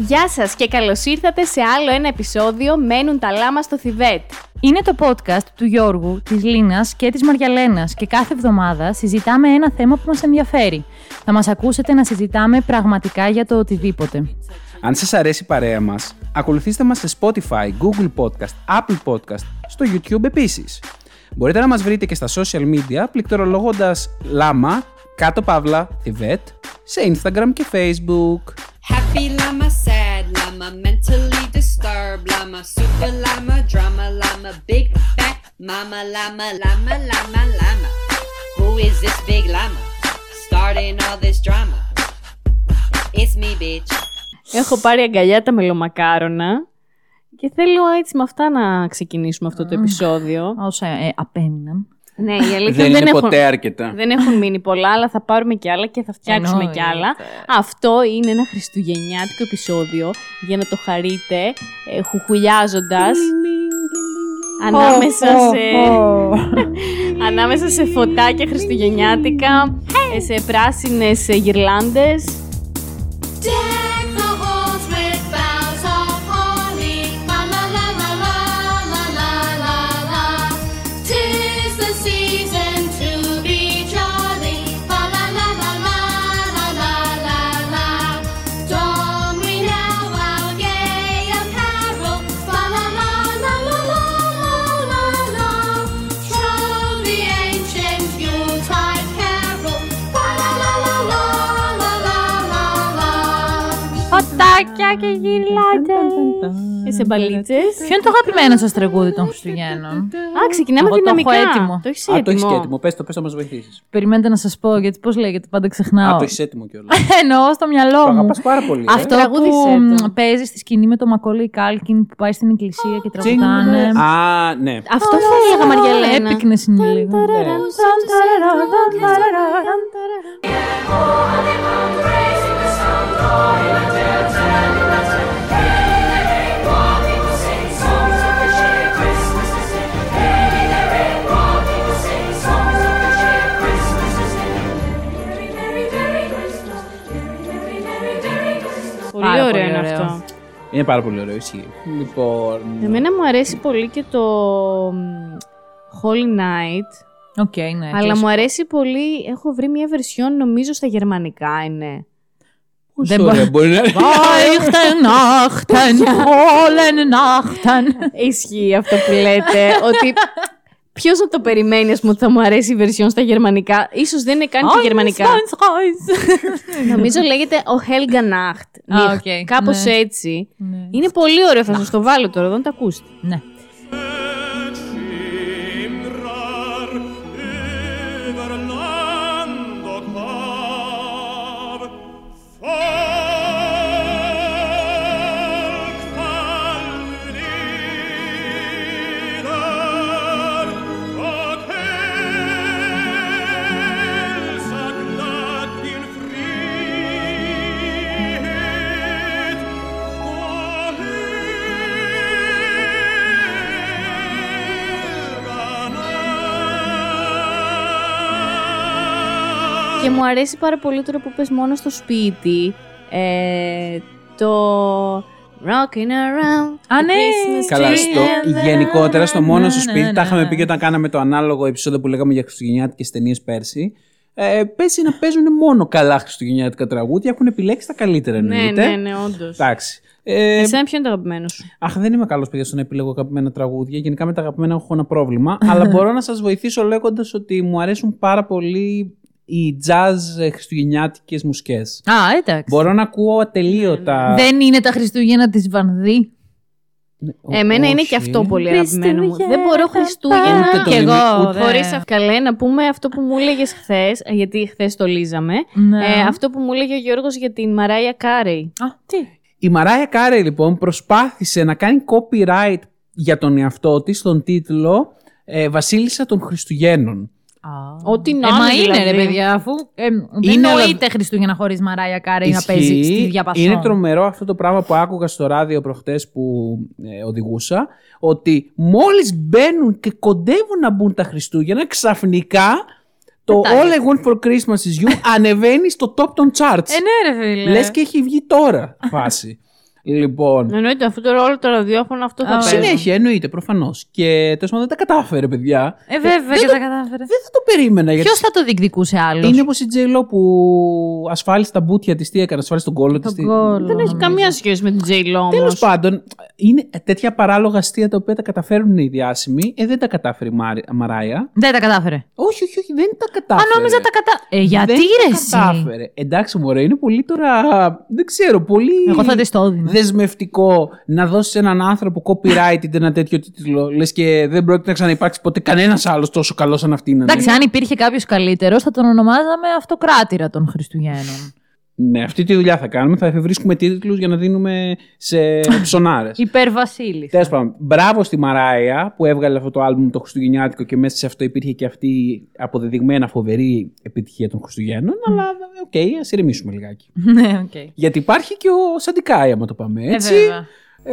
Γεια σας και καλώς ήρθατε σε άλλο ένα επεισόδιο «Μένουν τα λάμα στο Θιβέτ». Είναι το podcast του Γιώργου, της Λίνας και της Μαριαλένας και κάθε εβδομάδα συζητάμε ένα θέμα που μας ενδιαφέρει. Θα μας ακούσετε να συζητάμε πραγματικά για το οτιδήποτε. Αν σας αρέσει η παρέα μας, ακολουθήστε μας σε Spotify, Google Podcast, Apple Podcast, στο YouTube επίσης. Μπορείτε να μας βρείτε και στα social media πληκτρολογώντας λάμα, κάτω παύλα, θιβέτ, σε Instagram και Facebook. Happy llama, sad llama, mentally disturbed llama, super llama, drama llama, big fat mama llama, llama, llama, llama. Who is this big llama? Starting all this drama. It's me, bitch. Έχω πάρει αγκαλιά τα μελομακάρονα και θέλω έτσι με αυτά να ξεκινήσουμε αυτό το επεισόδιο. Όσα ε, απέμειναν. Ναι, η αλήθεια Δεν, δεν, είναι έχουν, ποτέ αρκετά. δεν έχουν μείνει πολλά, αλλά θα πάρουμε κι άλλα και θα φτιάξουμε κι Εννοείται. άλλα. Αυτό είναι ένα χριστουγεννιάτικο επεισόδιο για να το χαρείτε ε, χουχουλιάζοντας ανάμεσα σε... ανάμεσα σε φωτάκια χριστουγεννιάτικα, ε, σε πράσινες ε, γυρλάντες. Και γυρλάντες. Και σε μπαλίτσες. Ποιο είναι το αγαπημένο σας τραγούδι των Χριστουγέννων. Α, ξεκινάμε Εγώ το δυναμικά. έχω έτοιμο. Το έχεις Α, το έτοιμο. έχεις και έτοιμο. Πες το, πες το, μας βοηθήσεις. Περιμένετε να σας πω, γιατί πώς λέγεται, πάντα ξεχνάω. Α, το έχεις έτοιμο κιόλας. Εννοώ στο μυαλό το μου. αγαπάς πάρα πολύ. ε. Αυτό Τραγούδισέ που το. μ, παίζει στη σκηνή με το Μακόλι Κάλκιν που πάει στην εκκλησία και τραγουδάνε. Α, ναι. Αυτό θα έλεγα, Μαριαλένα. Έπικνες είναι λίγο. Πολύ Πάρα ωραίο πολύ είναι ωραίο. αυτό. Είναι πάρα πολύ ωραίο, ισχύει. Λοιπόν. Εμένα μου αρέσει πολύ και το μ, Holy Night. Οκ, ναι. αλλά μου αρέσει πολύ. Έχω βρει μια βερσιόν, νομίζω στα γερμανικά είναι. Πόσο δεν ωραία μπο- μπορεί να είναι. Weihnachten, Holen Nachten. Ισχύει αυτό που λέτε. ότι Ποιος να το περιμένει, ας πούμε, ότι θα μου αρέσει η βερσιόν στα γερμανικά. Ίσως δεν είναι καν και γερμανικά. Νομίζω λέγεται O heilige Nacht. Α, Nicht. οκ, Κάπως ναι. έτσι. Ναι. Είναι πολύ ωραίο, θα σας το βάλω τώρα, εδώ να το ακούσετε. Ναι. Μου αρέσει πάρα πολύ τώρα που πες μόνο στο σπίτι. Ε, το Rocking around. Α, the ναι. Christmas Καλά, tree στο, and the- γενικότερα στο μόνο ναι, σου ναι, σπίτι, ναι, τα είχαμε ναι. πει και όταν κάναμε το ανάλογο επεισόδιο που λέγαμε για χριστουγεννιάτικες ταινίες πέρσι. Ε, πέσει να παίζουν μόνο καλά χριστουγεννιάτικα τραγούδια. Έχουν επιλέξει τα καλύτερα Ναι, εννοείται. ναι, ναι, όντως. Εντάξει. Ε, Εσένα ποιο είναι το αγαπημένο σου; Αχ, δεν είμαι καλός παιδιά στο να επιλέγω αγαπημένα τραγούδια. Γενικά με τα αγαπημένα έχω ένα πρόβλημα. αλλά μπορώ να σας βοηθήσω λέγοντας ότι μου αρέσουν πάρα πολύ οι jazz ε, χριστουγεννιάτικες μουσικές. Α, εντάξει. Μπορώ να ακούω ατελείωτα. Δεν είναι τα Χριστούγεννα της Βανδύ. Ο- Εμένα είναι όχι. και αυτό πολύ αγαπημένο μου. Χριστούγεννα, Δεν μπορώ Χριστούγεννα. Ούτε το Κι λιμί- εγώ. ούτε- δεν. Χωρίς Καλέ, να πούμε αυτό που μου έλεγες χθες, γιατί χθες το λύζαμε. Ναι. Ε, αυτό που μου έλεγε ο Γιώργος για την Μαράια Κάρεϊ. Α, τι; Η Μαράια Κάρεϊ λοιπόν προσπάθησε να κάνει copyright για τον εαυτό της στον τίτλο ε, Βασίλισσα των Χριστουγέννων. Ό,τι να Ε, μα είναι, είναι, δηλαδή. ρε παιδιά, αφού ε, δεν Είναι, αλλά- νοείται Χριστούγεννα χωρίς Μαράια Κάρεϊ να Ισχύει. παίζεις στη διαπασό. Είναι τρομερό αυτό το πράγμα που άκουγα στο ράδιο προχτές που ε, οδηγούσα, ότι μόλις μπαίνουν και κοντεύουν να μπουν τα Χριστούγεννα, ξαφνικά το All I Want for Christmas is You ανεβαίνει στο top των charts. Ε, ναι, ρε φίλε. Λες και έχει βγει τώρα φάση. Λοιπόν. Εννοείται, αφού τώρα όλο το ραδιόφωνο αυτό θα Α, παίζει. Συνέχεια, εννοείται, προφανώς. Και τέλος πάντων δεν τα κατάφερε, παιδιά. Ε, βέβαια και τα κατάφερε. Δεν θα το περίμενα. Γιατί Ποιος θα το διεκδικούσε άλλος; είναι όπως η Τζέιλο που ασφάλισε τα μπουτια της. Τι έκανε, ασφάλισε τον κόλλο της. Δεν έχει καμία σχέση με την Τζέιλο όμως. Τέλος πάντων, είναι τέτοια παράλογα αστεία τα οποία τα καταφέρουν οι διάσημοι. Ε, δεν τα κατάφερε η Μάρι- Μαράια. Δεν τα κατάφερε. Όχι, όχι, όχι, δεν τα Α, κατάφερε. νόμιζα τα κατα... Ε, γιατί δεν ρε τα εσύ; κατάφερε. Εντάξει, μωρέ, είναι πολύ τώρα. Δεν ξέρω, πολύ. Εγώ θα τη το έδινα. Δεσμευτικό να δώσεις έναν άνθρωπο copyright ένα τέτοιο τίτλο. Λες και δεν πρόκειται να ξαναυπάρξει ποτέ κανένας άλλος τόσο καλός σαν αυτή να είναι. Εντάξει, αν υπήρχε κάποιος καλύτερος, θα τον ονομάζαμε Αυτοκράτηρα των Χριστουγέννων. Ναι, αυτή τη δουλειά θα κάνουμε. Θα εφευρίσκουμε τίτλους για να δίνουμε σε ψωνάρες. Υπερβασίλης. Τέλος πάντων, μπράβο στη Μαράια που έβγαλε αυτό το άλμπουμ το Χριστουγεννιάτικο και μέσα σε αυτό υπήρχε και αυτή η αποδεδειγμένα φοβερή επιτυχία των Χριστουγέννων. Αλλά οκ, ας ηρεμήσουμε λιγάκι. ναι, οκ. Γιατί υπάρχει και ο Σαντικάη, άμα το πάμε έτσι. Ε, βέβαια.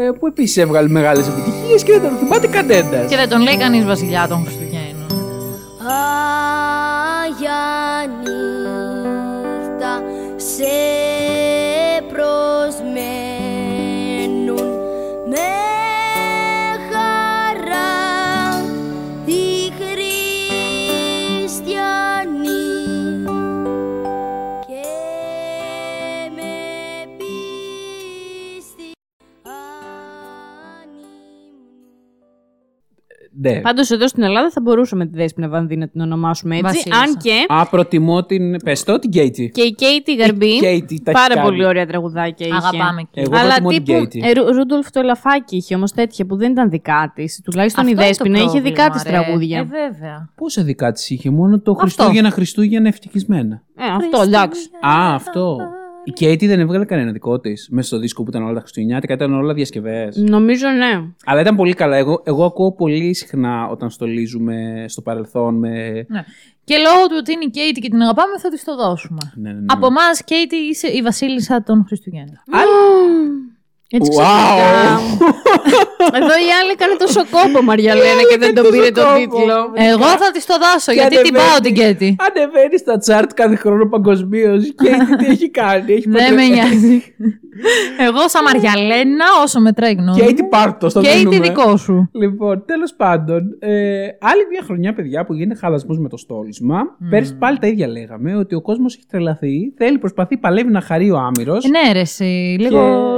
ε, που επίσης έβγαλε μεγάλες επιτυχίες και δεν τον θυμάται κανένας. Και δεν τον λέει κανείς βασιλιά των Χριστουγέννων. say. Ναι. Πάντως εδώ στην Ελλάδα θα μπορούσαμε τη Δέσποινα Βανδύ να την ονομάσουμε έτσι. Βασίλισσα. Αν και. Α, προτιμώ την. Πες το, την Κέιτι. Και η Κέιτι Γαρμπή. Κέιτι τα έχει πάρα κάνει. πολύ ωραία τραγουδάκια είχε. Αγαπάμε και. Εγώ Αλλά προτιμώ την τύπου. Κέιτι. Ε, Ρου- Ρούντολφ το ελαφάκι είχε όμως τέτοια που δεν ήταν δικά της. Τουλάχιστον Αυτό η είναι το Δέσποινα είχε πρόβλημα, δικά της ρε. τραγούδια. Ε, βέβαια. Πόσα δικά της είχε, μόνο το Χριστούγεννα Χριστούγεννα ευτυχισμένα. Ε, αυτό εντάξει. Α, αυτό. Η Κέιτι δεν έβγαλε κανένα δικό της μέσα στο δίσκο που ήταν όλα τα Χριστουγεννιάτικα, ήταν όλα διασκευές. Νομίζω ναι. Αλλά ήταν πολύ καλά. Εγώ, εγώ ακούω πολύ συχνά όταν στολίζουμε στο παρελθόν με. Ναι. Και λόγω του ότι είναι η Κέιτι και την αγαπάμε, θα της το δώσουμε. Ναι, ναι, ναι. Από εμάς, Κέιτι, είσαι η Βασίλισσα των Χριστουγέννων. Έτσι Wow. ξαφνικά. Εδώ η άλλη έκανε τόσο κόπο Μαριαλένα και δεν τον πήρε το κόπο. τίτλο. Εγώ θα της το δώσω, Και γιατί την ανεβαίνει- πάω την Κέιτι. Ανεβαίνει στα τσάρτ κάθε χρόνο παγκοσμίως. Και τι έχει κάνει. Έχει Δεν με νοιάζει. Εγώ, σαν Μαριαλένα, όσο μετράει η γνώμη. Κέιτι πάρτο, στο Κέιτι δίνουμε. δικό σου. Λοιπόν, τέλος πάντων, ε, άλλη μια χρονιά, παιδιά, που γίνεται χαλασμός με το στόλισμα. Πέρσι πάλι τα ίδια λέγαμε, ότι ο κόσμος έχει τρελαθεί, θέλει, προσπαθεί, παλεύει να χαρεί ο άμυρος. Ε, Ναι, ρε, εσύ. Λίγο,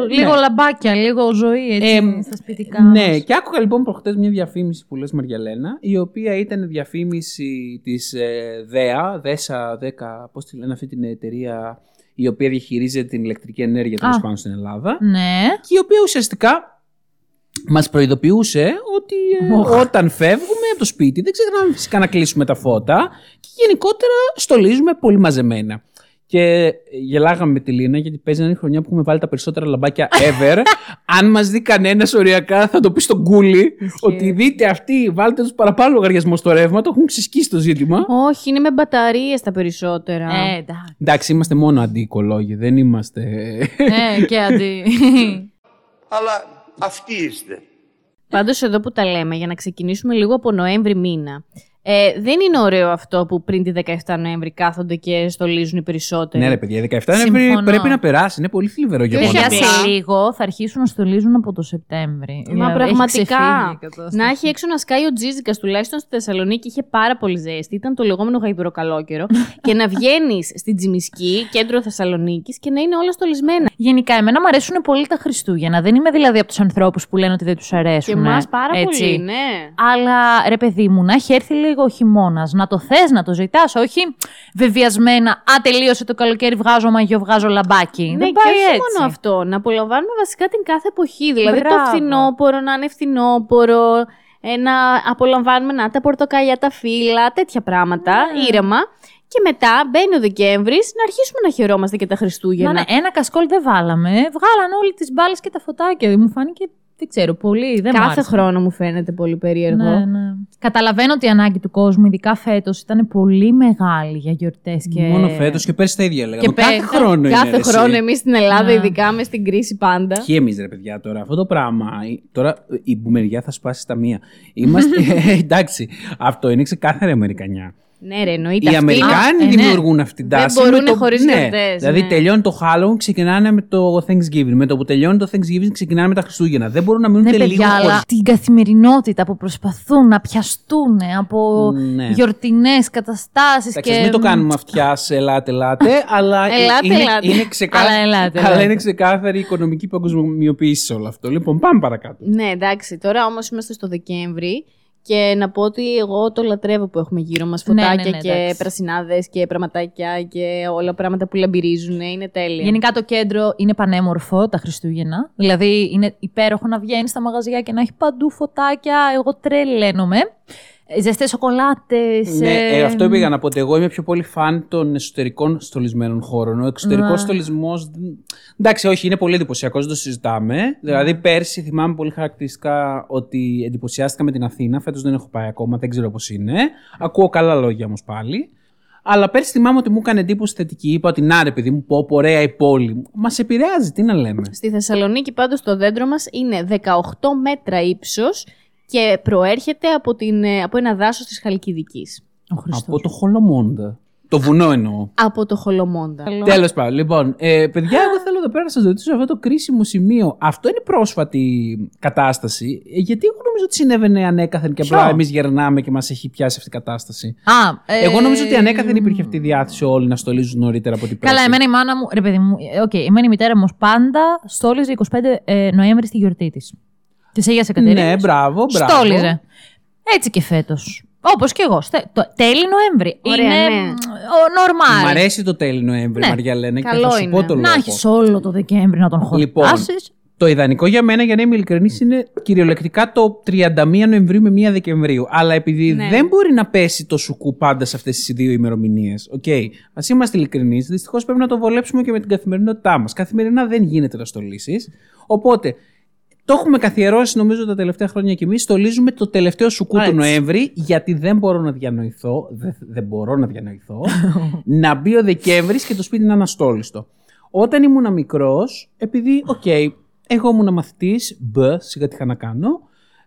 Και- λίγο ναι. λαμπάκια, λίγο ζωή έτσι, Ε, στα σπιτικά. Ναι, μας. και άκουγα λοιπόν προχτές μια διαφήμιση που λες Μαριαλένα, η οποία ήταν διαφήμιση της ε, ΔΕΑ, ΔΕΣΑ 10, πώς τη λένε αυτή την εταιρεία η οποία διαχειρίζεται την ηλεκτρική ενέργεια τέλος Α. πάντων στην Ελλάδα Ναι. και η οποία ουσιαστικά μας προειδοποιούσε ότι ε, Οχ. όταν φεύγουμε από το σπίτι δεν ξεχνάμε φυσικά να κλείσουμε τα φώτα και γενικότερα στολίζουμε πολύ μαζεμένα. Και γελάγαμε με τη Λίνα γιατί παίζει να είναι η χρονιά που έχουμε βάλει τα περισσότερα λαμπάκια ever. Αν μας δει κανένας οριακά, θα το πει στον κούλι ότι δείτε αυτοί, βάλτε τους παραπάνω λογαριασμό στο ρεύμα, το έχουν ξεσκίσει το ζήτημα. Όχι, είναι με μπαταρίες τα περισσότερα. Ε, εντάξει. Εντάξει, είμαστε μόνο αντιοικολόγοι, δεν είμαστε. Ε, και αντί. Αλλά αυτοί είστε. Πάντως, εδώ που τα λέμε, για να ξεκινήσουμε λίγο από Νοέμβρη μήνα. Ε, δεν είναι ωραίο αυτό που πριν τη 17 Νοέμβρη κάθονται και στολίζουν οι περισσότεροι. ναι, ρε παιδιά, 17 Νοέμβρη Συμφωνώ. πρέπει να περάσει. Είναι πολύ θλιβερό όχι γεγονός. Για απλά. σε λίγο θα αρχίσουν να στολίζουν από το Σεπτέμβρη. Μα Δηλαδή, έχει πραγματικά. ξεφύγει η κατάσταση. Να έχει έξω να σκάει ο Τζίζικας, τουλάχιστον στη Θεσσαλονίκη είχε πάρα πολύ ζέστη. Ήταν το λεγόμενο γαϊδουροκαλόκαιρο. και να βγαίνεις στην Τζιμισκή, κέντρο Θεσσαλονίκης, και να είναι όλα στολισμένα. Γενικά, εμένα μου αρέσουν πολύ τα Χριστούγεννα. Δεν είμαι δηλαδή από τους ανθρώπους που λένε ότι δεν τους αρέσουν. Και εμάς πάρα έτσι. πολύ, ναι. Αλλά ρε παιδί μου, να έχει έρθει λίγο ο χειμώνας, να το θες, να το ζητάς, όχι βεβαιασμένα. Α, τελείωσε το καλοκαίρι, βγάζω μαγιό, βγάζω λαμπάκι. Ναι, δεν και πάει όχι έτσι. μόνο αυτό. Να απολαμβάνουμε βασικά την κάθε εποχή. Δηλαδή το Μπράβο. φθινόπωρο να είναι φθινόπωρο, ε, να απολαμβάνουμε να τα πορτοκαλιά, τα φύλλα, τέτοια πράγματα, Ναι. ήρεμα. Και μετά μπαίνει ο Δεκέμβρης να αρχίσουμε να χαιρόμαστε και τα Χριστούγεννα. Μα ναι, ένα κασκόλ δεν βάλαμε. Βγάλαν όλοι τις μπάλες και τα φωτάκια. Μου φάνηκε, δεν ξέρω, πολύ. Δεν μου Κάθε άρεσε. χρόνο μου φαίνεται πολύ περίεργο. Ναι, ναι. Καταλαβαίνω ότι η ανάγκη του κόσμου, ειδικά φέτος, ήταν πολύ μεγάλη για γιορτές και. Μόνο φέτος και πέρσι τα ίδια λέγαμε. Και κάθε πέ- χρόνο είναι. Κάθε ρε, εσύ. χρόνο εμείς στην Ελλάδα, Ναι. ειδικά με στην κρίση πάντα. Και εμείς ρε παιδιά τώρα, αυτό το πράγμα. η- Τώρα η μπουμεριά θα σπάσει στα μία. Είμαστε. ε, εντάξει, αυτό είναι ξεκάθαρη Αμερικανιά. Ναι, ρε, εννοείται. Οι αυτή Αμερικάνοι ε, ναι. δημιουργούν αυτή την Δεν τάση. με μπορούνε το- χωρίς ναι. γιορτές, Δηλαδή ναι. τελειώνει το Halloween, ξεκινάνε με το Thanksgiving. Με το που τελειώνει το Thanksgiving, ξεκινάνε με τα Χριστούγεννα. Δεν μπορούν να μείνουν Ναι, ούτε λίγο παιδιά, αλλά χωρίς. την καθημερινότητα που προσπαθούν να πιαστούν από Ναι. γιορτινές καταστάσεις. Εντάξει, και... ας μην το κάνουμε αυτιά σε ελάτε, ελάτε, αλλά Ελάτε, είναι, ελάτε. είναι, ξεκά... Αλλά ελάτε, αλλά ελάτε. είναι ξεκάθαρη η οικονομική παγκοσμιοποίηση σε όλο αυτό. Λοιπόν, πάμε παρακάτω. Ναι, εντάξει. Τώρα όμως είμαστε στο Δεκέμβρη και να πω ότι εγώ το λατρεύω που έχουμε γύρω μας Ναι, φωτάκια ναι, ναι, και εντάξει. πρασινάδε και πραγματάκια και όλα πράγματα που λαμπυρίζουν. Είναι τέλεια. Γενικά το κέντρο είναι πανέμορφο τα Χριστούγεννα. Δηλαδή είναι υπέροχο να βγαίνεις στα μαγαζιά και να έχει παντού φωτάκια. Εγώ τρελαίνομαι. Ζεστές σοκολάτες. Ναι, ε, αυτό πήγα να πω ότι εγώ είμαι πιο πολύ φαν των εσωτερικών στολισμένων χώρων. Ο εξωτερικός Ναι. στολισμός. Εντάξει, όχι, είναι πολύ εντυπωσιακός, δεν το συζητάμε. Δηλαδή, πέρσι θυμάμαι πολύ χαρακτηριστικά ότι εντυπωσιάστηκα με την Αθήνα. Φέτος δεν έχω πάει ακόμα, δεν ξέρω πώς είναι. Ακούω καλά λόγια όμως πάλι. Αλλά πέρσι θυμάμαι ότι μου έκανε εντύπωση θετική. Είπα ότι να ρε, παιδί μου, πω, πω, ωραία η πόλη. Μας επηρεάζει, τι να λέμε. Στη Θεσσαλονίκη πάντως το δέντρο μας είναι 18 μέτρα ύψος και προέρχεται από, την, ε, από ένα δάσος της Χαλκιδικής. Ο Χριστός. Από το Χολομόντα. Το βουνό εννοώ. Από το Χολομόντα. Τέλος πάντων, λοιπόν, ε, παιδιά, εγώ θέλω εδώ πέρα να σας ρωτήσω αυτό το κρίσιμο σημείο. Αυτό είναι πρόσφατη κατάσταση. ε, Γιατί εγώ νομίζω ότι συνέβαινε ανέκαθεν και απλά Ποιο; εμείς γερνάμε και μας έχει πιάσει αυτή η κατάσταση. Α, ε, Εγώ νομίζω ότι ανέκαθεν υπήρχε αυτή η διάθεση όλοι να στολίζουν νωρίτερα από την πέρσι. Καλά, εμένα η μάνα μου. Ρε παιδί μου, ε, οκ, εμένα η μητέρα μου ως πάντα στόλιζε 25 ε, Νοέμβρη στη γιορτή της. Της Αγίας Εκατερίνης. Ναι, μπράβο, μπράβο. Στόλιζε. Έτσι και φέτος. Όπως και εγώ. Στε- το, τέλη Νοέμβρη. Ωραία, είναι ναι. μ, ο normal. Μ' αρέσει το τέλη Νοέμβρη, Ναι, Μαριαλένα, και καλό θα σου είναι. πω το λόγο. Να έχεις όλο το Δεκέμβρη να τον Λοιπόν, χορτάσεις. Το ιδανικό για μένα, για να είμαι ειλικρινής, είναι κυριολεκτικά το 31 Νοεμβρίου με 1 Δεκεμβρίου. Αλλά επειδή Ναι. δεν μπορεί να πέσει το σουκού πάντα σε αυτές τις δύο ημερομηνίες. Οκ. Ας είμαστε ειλικρινείς, δυστυχώς πρέπει να το βολέψουμε και με την καθημερινότητά μας. Καθημερινά δεν γίνεται να στολίσεις. Οπότε το έχουμε καθιερώσει νομίζω τα τελευταία χρόνια και εμείς. Στολίζουμε το τελευταίο σουκού Έτσι. του Νοέμβρη, γιατί δεν μπορώ να διανοηθώ. Δεν, δεν μπορώ να διανοηθώ. να μπει ο Δεκέμβρης και το σπίτι να είναι αναστόλιστο. Όταν ήμουν μικρός, επειδή, οκ, εγώ ήμουν μαθητής, μπ, σιγά τι είχα να κάνω.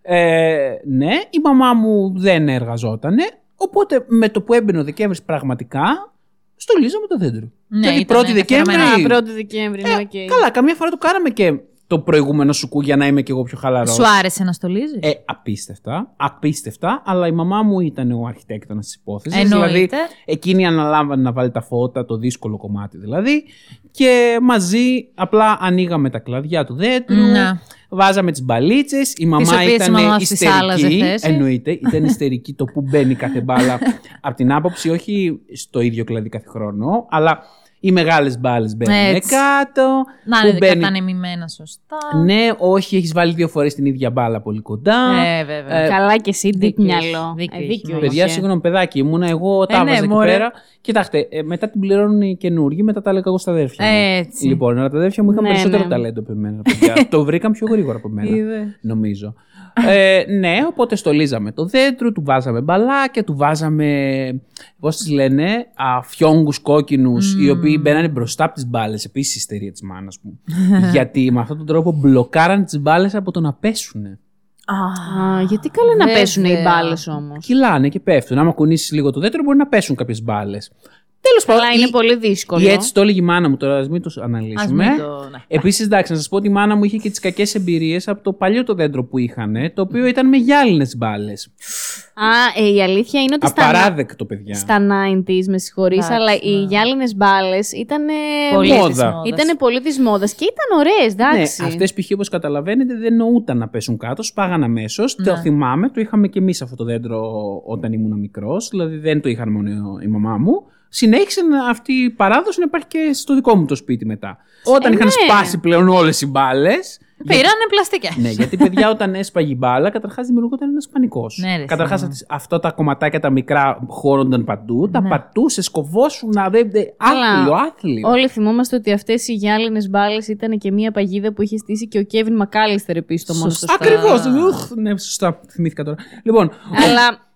Ε, ναι, η μαμά μου δεν εργαζότανε. Οπότε με το που έμπαινε ο Δεκέμβρης πραγματικά, στολίζαμε το δέντρο. Ναι, δηλαδή ήταν 1η Δεκέμβρη. καθιερωμένο. Α, 1η Δεκέμβρη, ναι, Ε, οκ. Καλά, καμιά φορά το κάναμε και το προηγούμενο σουκού για να είμαι και εγώ πιο χαλαρός. Σου άρεσε να στολίζεις; Ε, απίστευτα. Απίστευτα. Αλλά η μαμά μου ήταν ο αρχιτέκτονας της υπόθεσης. Εννοείται. Δηλαδή, εκείνη αναλάμβανε να βάλει τα φώτα, το δύσκολο κομμάτι δηλαδή. Και μαζί απλά ανοίγαμε τα κλαδιά του δέντρου. Ναι. Βάζαμε τις μπαλίτσες. Η μαμά οποίες η ήταν μαμά της άλλαζε ιστερική. θέση. Εννοείται. Ήταν ιστερική το που μπαίνει κάθε μπάλα. από την άποψη, όχι στο ίδιο κλαδί κάθε χρόνο, αλλά οι μεγάλες μπάλες μπαίνουν Έτσι. κάτω. να που είναι μπαίνει- κατανεμημένα σωστά. Ναι, όχι, έχεις βάλει δύο φορές την ίδια μπάλα πολύ κοντά. Ε, βέβαια. Ε, Καλά και εσύ, deep δίκιο μυαλό. έχει, δίκιο Ε, έχει, δίκιο μωρέ. Παιδιά, είχε. συγγνώμη, παιδάκι ήμουνα. Εγώ τα Ε, ναι, έβαζα εκεί μωρέ. πέρα. Κοιτάξτε, ε, μετά την πληρώνουν οι καινούργοι, μετά τα έλεγα εγώ στα αδέρφια. μου. Έτσι. Λοιπόν, αλλά τα αδέρφια μου είχαν Ναι, περισσότερο ναι. ταλέντο από εμένα. παιδιά. το βρήκαν πιο γρήγορα από μένα. Είδες. νομίζω. Ε, ναι, οπότε στολίζαμε το δέντρο, του βάζαμε μπαλάκια, του βάζαμε, πώς τις λένε, α, φιόγκους κόκκινους, οι οποίοι μπαίνανε μπροστά από τις μπάλες, επίσης η ιστερία της μάνας μου. Γιατί με αυτόν τον τρόπο μπλοκάραν τις μπάλες από το να πέσουνε. Α, γιατί καλά να Βέβαια. πέσουν οι μπάλες όμως. Κυλάνε και πέφτουν. Άμα κουνήσεις λίγο το δέντρο, μπορεί να πέσουν κάποιες μπάλες. Τέλος πάντων. Αλλά είναι η- πολύ δύσκολο. Η έτσι το έλεγε η μάνα μου τώρα, ας μην το Ας αναλύσουμε. μην το... ναι. Επίσης, εντάξει, να σας πω ότι η μάνα μου είχε και τις κακές εμπειρίες από το παλιό το δέντρο που είχαν, το οποίο ήταν με γυάλινες μπάλες. Α, ε, η αλήθεια είναι ότι στα, Απαράδεκτο, παιδιά. στα 90s, με συγχωρείς, Εντάξει, αλλά οι ναι. γυάλινες μπάλες ήταν. Πολύ Μόδα. της μόδας. Ήταν πολύ της μόδας και ήταν ωραίες, Ναι, εντάξει. αυτές π.χ. όπως καταλαβαίνετε δεν νοούταν να πέσουν κάτω, σπάγαν αμέσως. Το Ναι. θυμάμαι, το είχαμε και εμείς αυτό το δέντρο όταν ήμουν μικρός. Δηλαδή δεν το είχαν μόνο η μαμά μου. Συνέχισε να- αυτή η παράδοση να υπάρχει και στο δικό μου το σπίτι μετά. Όταν Ε, είχαν ναι. σπάσει πλέον όλες οι μπάλες. Πήρανε πλαστικές. ναι, γιατί παιδιά όταν έσπαγε η μπάλα, καταρχάς δημιουργόταν ένας πανικός. Ναι, ρε, καταρχάς ναι. αυτά τα κομματάκια τα μικρά χώρονταν παντού, τα Ναι. πατούσε, σκοβόσουν, να δεν. δεν- Άθλιο, άθλιο. Όλοι θυμόμαστε ότι αυτές οι γυάλινες μπάλες ήταν και μία παγίδα που είχε στήσει και ο Κέβιν Μακάλιστερ επίσης το μόνο στο Ακριβώς. Ναι, σωστά. Θυμήθηκα τώρα. Λοιπόν, Αλλά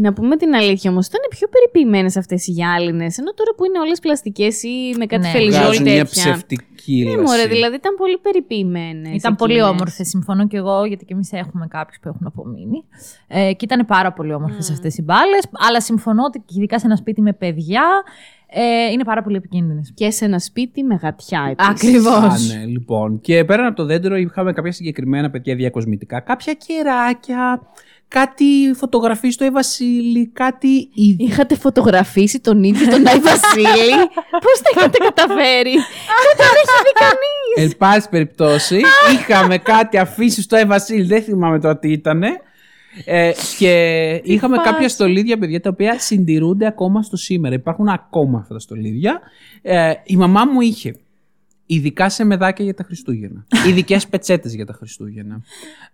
Να πούμε την αλήθεια όμως, ήταν πιο περιποιημένες αυτές οι γυάλινες. Ενώ τώρα που είναι όλες πλαστικές ή με κάτι Ναι. φελιζόλ Βγάζουν μια τέτοια. ψευτική Ναι, ύλαση. μωρέ, δηλαδή ήταν πολύ περιποιημένες. Ήταν πολύ όμορφες, συμφωνώ και εγώ, γιατί και εμείς έχουμε κάποιους που έχουν απομείνει. Ε, και ήταν πάρα πολύ όμορφες Mm. αυτές οι μπάλες. Αλλά συμφωνώ ότι και ειδικά σε ένα σπίτι με παιδιά ε, είναι πάρα πολύ επικίνδυνες. Και σε ένα σπίτι με γατιά επίσης. Ακριβώς. Α, ναι, λοιπόν. Και πέραν από το δέντρο είχαμε κάποια συγκεκριμένα παιδιά διακοσμητικά. Κάποια κεράκια, κάτι φωτογραφίε στο Εβασίλη, κάτι είδη. Είχατε φωτογραφίσει τον ίδιο τον Άι Βασίλη; Πώς τα είχατε καταφέρει; Δεν τον έχει δει κανείς. Εν πάση περιπτώσει, είχαμε κάτι αφήσει στο Εβασίλη, δεν θυμάμαι τώρα τι ήταν. Ε, και είχαμε φάση. κάποια στολίδια, παιδιά, τα οποία συντηρούνται ακόμα στο σήμερα. Υπάρχουν ακόμα αυτά τα στολίδια. Ε, η μαμά μου είχε ειδικά σε μεδάκια για τα Χριστούγεννα. Ειδικές πετσέτες για τα Χριστούγεννα.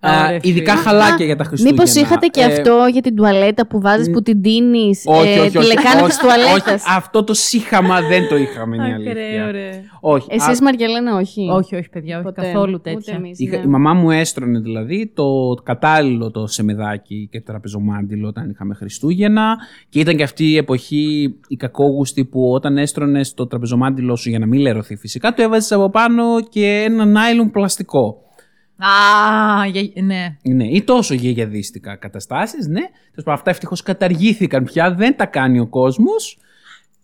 Ωραία, Ε, ειδικά χαλάκια για τα Χριστούγεννα. Μήπως είχατε και Ε, αυτό για την τουαλέτα που βάζεις που την τίνεις. όχι, όχι, τη όχι, λεκάνη όχι, τη τουαλέτα. όχι, αυτό το σύχαμα δεν το είχαμε, είναι η αλήθεια. Όχι. α- Εσεί, Μαριαλένα, όχι; Όχι, όχι, παιδιά, όχι Ποτέ. καθόλου Ούτε τέτοια. εμείς, Είχα- ναι. Η μαμά μου έστρωνε δηλαδή το κατάλληλο το σεμεδάκι και το τραπεζομάντιλο όταν είχαμε Χριστούγεννα και ήταν και αυτή η εποχή η κακόγουστη που όταν έστρωνες το τραπεζομάντιλο σου για να μην λερωθεί φυσικά το έβαζες από πάνω και ένα νάιλον πλαστικό. Α, για- ναι. Ναι, ή τόσο γεγιαδίστικα καταστάσεις, ναι. Τέλος πάντων, αυτά ευτυχώς καταργήθηκαν πια, δεν τα κάνει ο κόσμος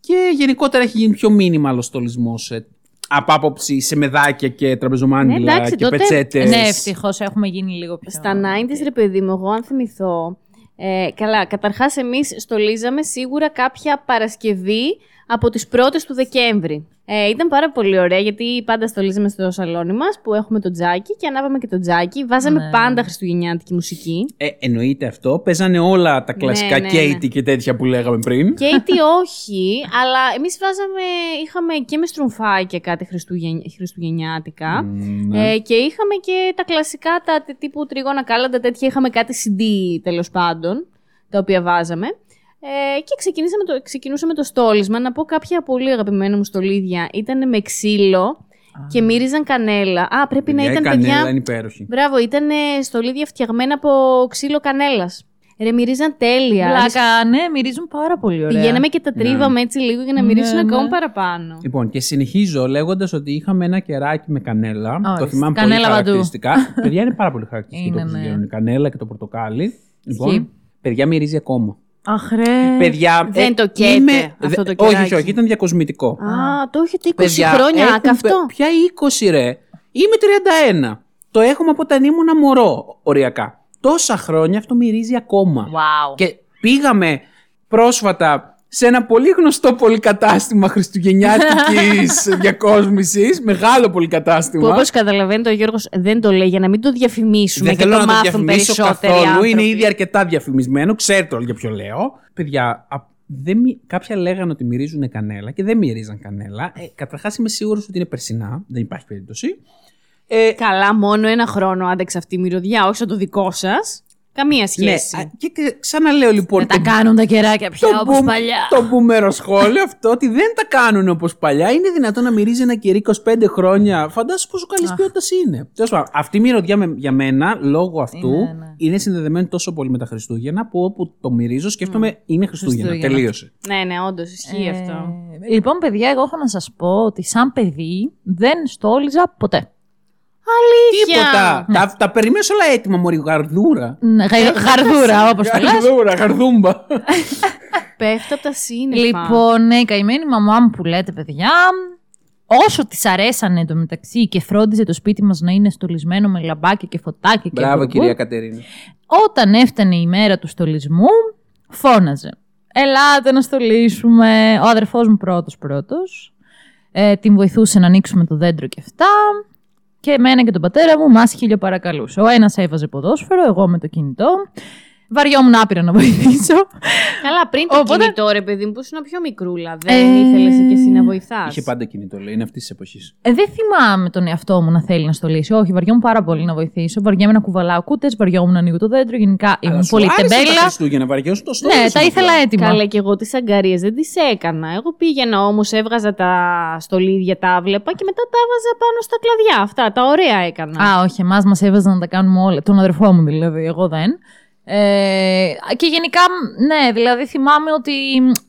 και γενικότερα έχει γίνει πιο μήνυμα ο στολισμός ε, από άποψη σε μεδάκια και τραπεζομάντιλα Ναι, εντάξει, και τότε- πετσέτες. Ναι, ευτυχώς έχουμε γίνει λίγο πιο. Στα 90s, ρε παιδί μου, εγώ αν θυμηθώ. Ε, καλά, καταρχάς εμείς στολίζαμε σίγουρα κάποια Παρασκευή από τις πρώτες του Δεκέμβρη. Ε, ήταν πάρα πολύ ωραία γιατί πάντα στολίζαμε στο σαλόνι μας που έχουμε το τζάκι και ανάβαμε και το τζάκι. Βάζαμε Ναι. πάντα χριστουγεννιάτικη μουσική. Ε, εννοείται αυτό. Παίζανε όλα τα κλασικά ναι, ναι. Katie και τέτοια που λέγαμε πριν. Και έτσι όχι, αλλά εμείς βάζαμε, είχαμε και με στρουμφάκια κάτι χριστουγεν, χριστουγεννιάτικα. Μ, ναι. Ε, και είχαμε και τα κλασικά, τα τε- τύπου τριγώνα κάλαντα, τέτοια. Είχαμε κάτι CD τέλος πάντων, τα οποία βάζαμε. Ε, και ξεκινήσαμε το, ξεκινούσαμε το στόλισμα. Να πω κάποια πολύ αγαπημένα μου στολίδια. Ήταν με ξύλο και μύριζαν κανέλα. Α, πρέπει Παιδιά, να η ήταν κανέλα παιδιά. είναι υπέροχη. Μπράβο, ήταν στολίδια φτιαγμένα από ξύλο κανέλας. Ρε, μυρίζαν τέλεια. Πλάκα, ναι, μυρίζουν πάρα πολύ ωραία. Πηγαίναμε και τα τρίβαμε έτσι λίγο για να Ναι, μυρίσουν ναι. ακόμα παραπάνω. Λοιπόν, και συνεχίζω λέγοντας ότι είχαμε ένα κεράκι με κανέλα. Το Ορίστε. θυμάμαι Κανέλα πολύ παντού. χαρακτηριστικά. Παιδιά είναι πάρα πολύ χαρακτηριστικό Είναι, που ναι. βγαίνουν η κανέλα και το πορτοκάλι. Λοιπόν, Ισχύει. παιδιά μυρίζει ακόμα. Αχ, ρε. Παιδιά. ε, Δεν το καίτε είμαι- αυτό δε- το Όχι, κεράκι. όχι, όχι, ήταν διακοσμητικό. Α, το έχετε 20 Παιδιά, χρόνια, έχουν καυτό. πε- Πια 20 ρε. Είμαι 31. Το έχουμε από όταν ήμουν μωρό, οριακά. Τόσα χρόνια αυτό μυρίζει ακόμα. Wow. Και πήγαμε πρόσφατα σε ένα πολύ γνωστό πολυκατάστημα χριστουγεννιάτικης διακόσμησης, μεγάλο Που πολυκατάστημα. όπως καταλαβαίνετε ο Γιώργος δεν το λέει για να μην το διαφημίσουμε Δεν και θέλω το να το μάθουν διαφημίσω περισσότεροι καθόλου. άνθρωποι. Είναι ήδη αρκετά διαφημισμένο. Ξέρετε όλοι για ποιο λέω. Παιδιά, α- δεν, μι- κάποια λέγανε ότι μυρίζουν κανέλα και δεν μυρίζαν κανέλα. Ε, Καταρχάς είμαι σίγουρος ότι είναι περσινά. Δεν υπάρχει περίπτωση. Ε, Καλά, μόνο ένα χρόνο άντεξε αυτή η μυρωδιά, όχι σαν το δικό σας. Καμία ναι, σχέση. α, και, και ξαναλέω λοιπόν. Δεν τα το- κάνουν τα κεράκια πια το όπως μπου- παλιά. Το μπούμερο σχόλιο αυτό ότι δεν τα κάνουν όπως παλιά. Είναι δυνατόν να μυρίζει ένα κερί 25 χρόνια. Φαντάσου πόσο καλής ποιότητας είναι. Τέλος πάντων, αυτή η μυρωδιά με- για μένα, λόγω αυτού, Είναι, ναι. είναι συνδεδεμένη τόσο πολύ με τα Χριστούγεννα που όπου το μυρίζω σκέφτομαι είναι Χριστούγεννα. Χριστούγεννα. Τελείωσε. Ναι, ναι, όντως ισχύει αυτό. Ε, λοιπόν, παιδιά, εγώ έχω να σας πω ότι σαν παιδί δεν στόλιζα ποτέ. Αλήθεια. Τίποτα. Τα, τα περιμένω όλα έτοιμα, Μωρή γαρδούρα. Ναι, γα- Γαρδούρα, όπως το λες. Γαρδούρα, γαρδούμπα. Πέφτω από τα σύννεφα. Λοιπόν, ναι, η καημένη μαμά μου που λέτε, παιδιά, όσο της αρέσανε εντωμεταξύ και φρόντιζε το σπίτι μας να είναι στολισμένο με λαμπάκια και φωτάκια και Μπράβο, μπουρμπουρ, κυρία Κατερίνα. Όταν έφτανε η μέρα του στολισμού, φώναζε. Ελάτε να στολίσουμε. Ο αδερφός μου πρώτος πρώτος. Ε, την βοηθούσε να ανοίξουμε το δέντρο και αυτά. Και εμένα και τον πατέρα μου μας χίλιο παρακαλούσε. Ο ένας έβαζε ποδόσφαιρο, εγώ με το κινητό. Βαριόμουν άπειρα να βοηθήσω. Καλά, πριν το Οπότε- κινητό, ρε παιδί μου, που ήσουν πιο μικρούλα. Δεν Ε, ήθελες και εσύ να βοηθάς; Είχε πάντα κινητό, λέει. Είναι αυτής της εποχής. Ε, δεν θυμάμαι τον εαυτό μου να θέλει να στολίσει. Όχι, βαριόμουν πάρα πολύ να βοηθήσω. Βαριέμαι να κουβαλάω κούτες, βαριόμουν να ανοίγω το δέντρο. Γενικά ήμουν πολύ Τα τεμπέλα. Χριστούγεννα βαριώσουν το στόλισμα. Ναι, τα ήθελα απλά. έτοιμα. Καλά, και εγώ τις αγκαρίες δεν τις έκανα. Εγώ πήγαινα όμως, έβγαζα τα στολίδια, τα βλέπα και μετά τα έβαζα πάνω στα κλαδιά. Αυτά, τα ωραία έκανα. Α, όχι, εμάς μας έβαζαν να τα κάνουμε όλα. Τον αδερφό μου δηλαδή, εγώ δεν. Ε, και γενικά, ναι, δηλαδή θυμάμαι ότι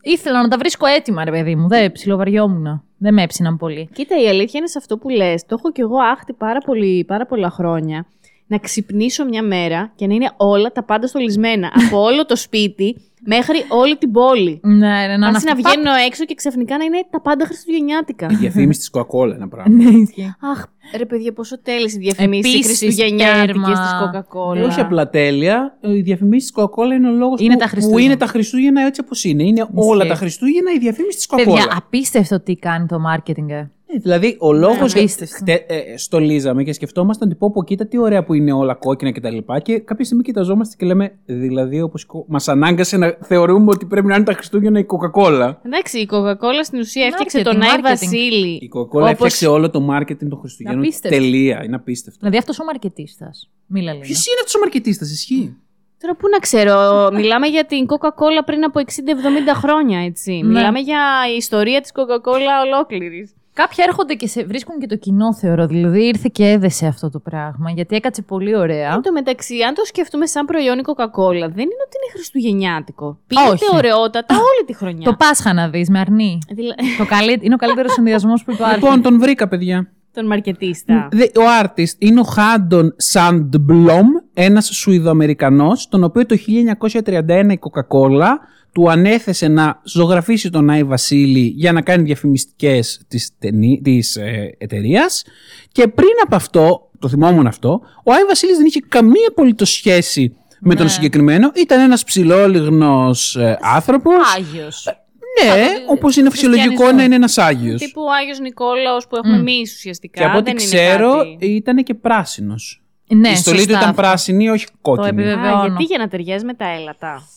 ήθελα να τα βρίσκω έτοιμα, ρε παιδί μου. Δεν ψιλοβαριόμουν. Δεν με έψιναν πολύ. Κοίτα, η αλήθεια είναι σε αυτό που λες. Το έχω κι εγώ άχτη πάρα, πολύ, πάρα πολλά χρόνια. Να ξυπνήσω μια μέρα και να είναι όλα τα πάντα στολισμένα. από όλο το σπίτι μέχρι όλη την πόλη. Ναι, ναι, να Άσυ να βγαίνω έξω και ξαφνικά να είναι τα πάντα χριστουγεννιάτικα. Η διαφήμιση της Coca-Cola ένα πράγμα. Ναι, ισχύει. Αχ, ρε παιδιά, πόσο τέλειες οι διαφημίσεις Επίσης, χριστουγεννιάτικες τέρμα. τη Coca-Cola. Ε, όχι απλά τέλεια. Οι διαφημίσει της Coca-Cola είναι ο λόγος Είναι που, τα που Χριστούγεννα. είναι τα Χριστούγεννα έτσι όπως είναι. Είναι όλα τα Χριστούγεννα η διαφήμιση της Coca-Cola. Παιδιά, απίστευτο τι κάνει το marketing. Ε. Ε, δηλαδή, ο λόγος. απίστευτο. στολίζαμε και σκεφτόμασταν ότι πω, πω, κοίτα τι ωραία που είναι όλα κόκκινα κτλ. Και, και κάποια στιγμή κοιταζόμαστε και λέμε, δηλαδή, όπως μας ανάγκασε να θεωρούμε ότι πρέπει να είναι τα Χριστούγεννα η Coca-Cola. Εντάξει, η Coca-Cola στην ουσία έφτιαξε Marketing, τον Άι marketing. Βασίλη. Η Coca-Cola Όπως- έφτιαξε όλο το marketing των Χριστουγέννων. Απίστευτο. Τελεία. Είναι απίστευτο. Δηλαδή αυτός ο μαρκετίστας. Μίλα λίγο. Ποιος είναι αυτός ο μαρκετίστας, ισχύει; Τώρα πού να ξέρω, μιλάμε για την Coca-Cola πριν από 60-70 χρόνια, έτσι. Ναι. Μιλάμε για ιστορία της Coca-Cola ολόκληρης. Κάποιοι έρχονται και σε βρίσκουν και το κοινό, θεωρώ. Δηλαδή ήρθε και έδεσε αυτό το πράγμα. Γιατί έκατσε πολύ ωραία. Εν τω μεταξύ, αν το σκεφτούμε σαν προϊόν η Coca-Cola, δεν είναι ότι είναι χριστουγεννιάτικο. Πίνεται Όχι. ωραιότατα όλη τη χρονιά. Το Πάσχα να δεις με αρνή. Δηλα- το καλύ... Είναι ο καλύτερος συνδυασμός που υπάρχει. Λοιπόν, τον βρήκα, παιδιά. Τον μαρκετίστα. Δε- Ο artist είναι ο Χάντον Sandblom, ένας Σουηδοαμερικανός, τον οποίο το 1931 η Coca-Cola του ανέθεσε να ζωγραφίσει τον Άι Βασίλη για να κάνει διαφημιστικές της, ταινί- της ε, εταιρείας και πριν από αυτό, το θυμόμουν αυτό, ο Άι Βασίλης δεν είχε καμία απολύτως σχέση με τον συγκεκριμένο. Ήταν ένας ψηλόλιγνος ε, άνθρωπος. Άγιος. Ναι, όπως είναι φυσιολογικό χριστιανισμό. να είναι ένας Άγιος. Τύπου ο Άγιος Νικόλαος που έχουμε εμείς ουσιαστικά. Και από ό,τι δεν είναι ξέρω κάτι. ήταν και πράσινος. Ναι, η στολή του σωστά ήταν αυτό. πράσινη, όχι κόκκινη. επιβεβαιώνω. Α, γιατί για να ταιριάζει με τα έλατα.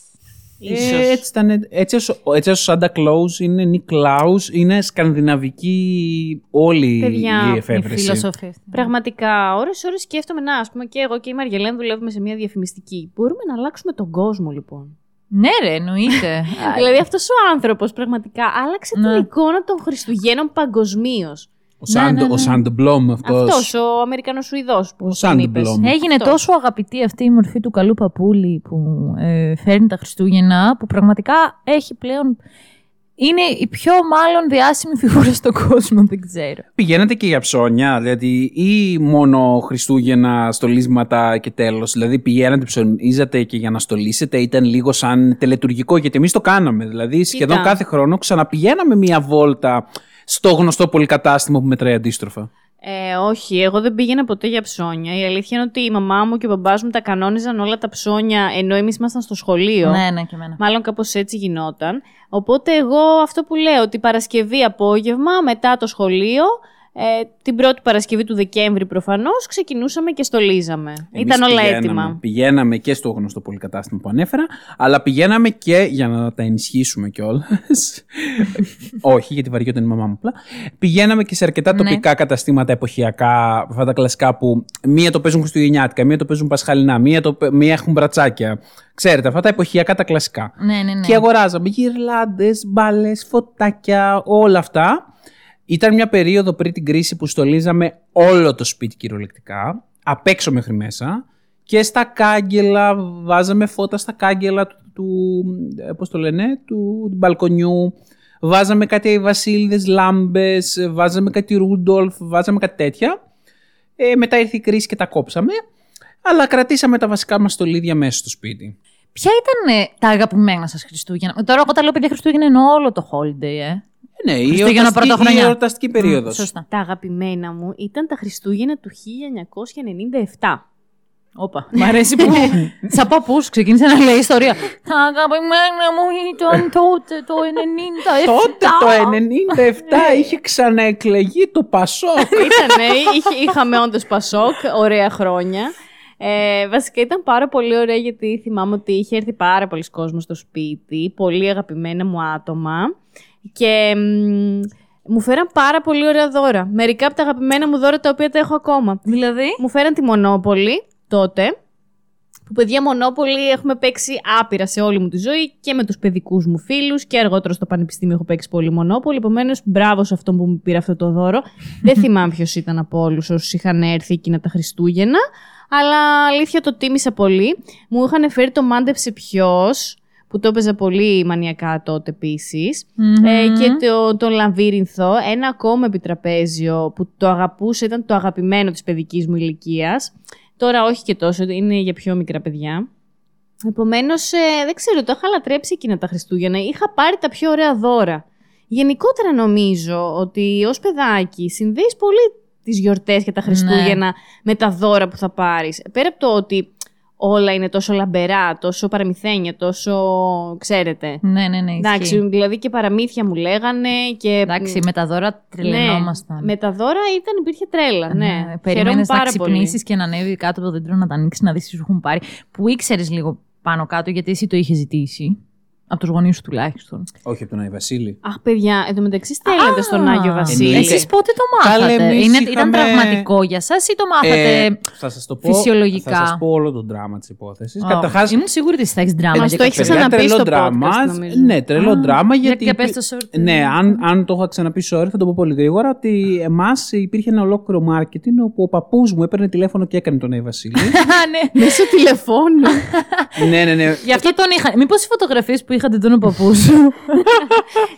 Ίσως. Ε, έτσι ήταν. Έτσι ως, έτσι ως ο Santa Claus είναι Niklaus, είναι σκανδιναβική όλη Παιδιά, η η εφεύρεση. Φιλοσοφία. Πραγματικά, ώρες ώρες σκέφτομαι να, ας πούμε, και εγώ και η Μαργελέν δουλεύουμε σε μια διαφημιστική. Μπορούμε να αλλάξουμε τον κόσμο, λοιπόν. Ναι, ρε, εννοείται. δηλαδή, αυτός ο άνθρωπος πραγματικά άλλαξε Ναι. την εικόνα των Χριστουγέννων παγκοσμίως. Ο Sand, ναι, ναι. ο Sandblom αυτός. Αυτός ο Αμερικανός Σουηδός που Ο τον Sandblom. είπες. Έγινε Αυτός. τόσο αγαπητή αυτή η μορφή του καλού παππούλη που ε, φέρνει τα Χριστούγεννα, που πραγματικά έχει πλέον. Είναι η πιο μάλλον διάσημη φιγούρα στον κόσμο, δεν ξέρω. Πηγαίνατε και για ψώνια, δηλαδή, ή μόνο Χριστούγεννα, στολίσματα και τέλος. Δηλαδή, πηγαίνατε, ψωνίζατε και για να στολίσετε, ήταν λίγο σαν τελετουργικό, γιατί εμείς το κάναμε. Δηλαδή, σχεδόν κάθε χρόνο ξαναπηγαίναμε μία βόλτα στο γνωστό πολυκατάστημα που μετράει αντίστροφα. Ε, όχι, εγώ δεν πήγαινα ποτέ για ψώνια. Η αλήθεια είναι ότι η μαμά μου και ο μπαμπάς μου τα κανόνιζαν όλα τα ψώνια ενώ εμείς ήμασταν στο σχολείο. Ναι, ναι, και εμένα. Μάλλον κάπως έτσι γινόταν. Οπότε εγώ αυτό που λέω, ότι Παρασκευή απόγευμα μετά το σχολείο, ε, την πρώτη Παρασκευή του Δεκέμβρη προφανώς, ξεκινούσαμε και στολίζαμε. Εμείς Ήταν όλα πηγαίναμε. έτοιμα. Πηγαίναμε και στο γνωστό πολυκατάστημα που ανέφερα, αλλά πηγαίναμε και για να τα ενισχύσουμε κιόλας. Όχι, γιατί βαριόταν η μαμά μου απλά. Πηγαίναμε και σε αρκετά Ναι. τοπικά καταστήματα εποχιακά, αυτά τα κλασικά που μία το παίζουν Χριστουγεννιάτικα, μία το παίζουν Πασχαλινά, μία, το, παι- μία έχουν μπρατσάκια. Ξέρετε, αυτά τα εποχιακά τα κλασικά. Ναι, ναι, ναι. Και αγοράζαμε γυρλάντες, μπάλες, φωτάκια, όλα αυτά. Ήταν μια περίοδο πριν την κρίση που στολίζαμε όλο το σπίτι κυριολεκτικά, απ' έξω μέχρι μέσα. Και στα κάγκελα, βάζαμε φώτα στα κάγκελα του, του ε, πώς το λένε, του, του μπαλκονιού. Βάζαμε κάτι βασίλειδες λάμπες, βάζαμε κάτι ρούντολφ, βάζαμε κάτι τέτοια. Ε, μετά ήρθε η κρίση και τα κόψαμε. Αλλά κρατήσαμε τα βασικά μας στολίδια μέσα στο σπίτι. Ποια ήταν ε, τα αγαπημένα σας Χριστούγεννα; Τώρα, όταν λέω παιδιά Χριστούγεννα, εννοώ όλο το holiday, ε. Ε, Ναι, η Χριστούγεννα εορταστική, πρωτοχρονιά. η εορταστική περίοδος. Σωστά. Τα αγαπημένα μου ήταν τα Χριστούγεννα του 1997. Όπα. Μ' αρέσει που. Σαν παππού ξεκίνησε να λέει ιστορία. Τα αγαπημένα μου ήταν τότε το 97. Τότε το 97 είχε ξαναεκλεγεί το Πασόκ. Ήτανε, είχε, είχαμε όντως Πασόκ, ωραία χρόνια. Ε, βασικά ήταν πάρα πολύ ωραία γιατί θυμάμαι ότι είχε έρθει πάρα πολλοί κόσμος στο σπίτι, πολύ αγαπημένα μου άτομα και μ, μου φέραν πάρα πολύ ωραία δώρα. Μερικά από τα αγαπημένα μου δώρα τα οποία τα έχω ακόμα. Δηλαδή; Μου φέραν τη Μονόπολη τότε, που παιδιά Μονόπολη έχουμε παίξει άπειρα σε όλη μου τη ζωή και με τους παιδικούς μου φίλους και αργότερα στο πανεπιστήμιο έχω παίξει πολύ Μονόπολη. Επομένως, μπράβο σε αυτόν που μου πήρε αυτό το δώρο. Δεν θυμάμαι ποιος ήταν από όλους όσου είχαν έρθει εκείνα τα Χριστούγεννα. Αλλά αλήθεια το τίμησα πολύ. Μου είχαν φέρει το Μάντεψε ποιος, που το έπαιζα πολύ μανιακά τότε επίσης. Μμμ. Ε, και το, το Λαβύρινθο, ένα ακόμα επιτραπέζιο που το αγαπούσα, ήταν το αγαπημένο της παιδικής μου ηλικίας. Τώρα όχι και τόσο, είναι για πιο μικρά παιδιά. Επομένως, δεν ξέρω, το είχα λατρέψει εκείνα τα Χριστούγεννα. Είχα πάρει τα πιο ωραία δώρα. Γενικότερα νομίζω ότι ως παιδάκι συνδέεις πολύ τις γιορτές και τα Χριστούγεννα με τα δώρα που θα πάρεις. Πέρα από το ότι όλα είναι τόσο λαμπερά, τόσο παραμυθένια, τόσο, ξέρετε. Ναι, ναι, ναι. Εντάξει, ισχύει. δηλαδή και παραμύθια μου λέγανε και... Εντάξει, με τα δώρα τρελαινόμασταν. Ναι, με τα δώρα ήταν, υπήρχε τρέλα, ναι. Χαιρόμουν Περίμενε να πάρα πολύ. ξυπνήσεις και να ανέβει κάτω από το δέντρο να τα ανοίξεις να δεις τι σου έχουν πάρει. Που ήξερες λίγο πάνω κάτω γιατί εσύ το είχες ζητήσει. Από τους γονείς σου τουλάχιστον. Όχι από τον Άι Βασίλη. Αχ, παιδιά, εν τω μεταξύ στέλνετε στον Άγιο Βασίλη. εννοείται. Εσεί πότε το Καλέ, μάθατε; εμείς Είναι, είχαμε- Ήταν τραυματικό για εσά ή το μάθατε. Ε, θα σας το πω, φυσιολογικά; Θα σας πω όλο το δράμα της υπόθεσης. Ω, Καταρχάς, Ήμουν σίγουρη ότι θα έχεις δράμα. Μας για το κάποιο έχεις λόγο. ξαναπεί στο δράμα. podcast, νομίζω. Ναι, τρελό δράμα. Γιατί για πες υπή- το short. Ναι, αν, αν το είχα ξαναπεί sorry, θα το πω πολύ γρήγορα. Ότι εμάς υπήρχε ένα ολόκληρο marketing όπου ο παππούς μου έπαιρνε τηλέφωνο και έκανε τον Άι Βασίλη. Α, ναι. Μέσω τηλεφώνου. ναι, ναι, ναι. Γι' αυτό τον είχα. Μήπως οι φωτογραφίες που είχατε τον ο παππού σου.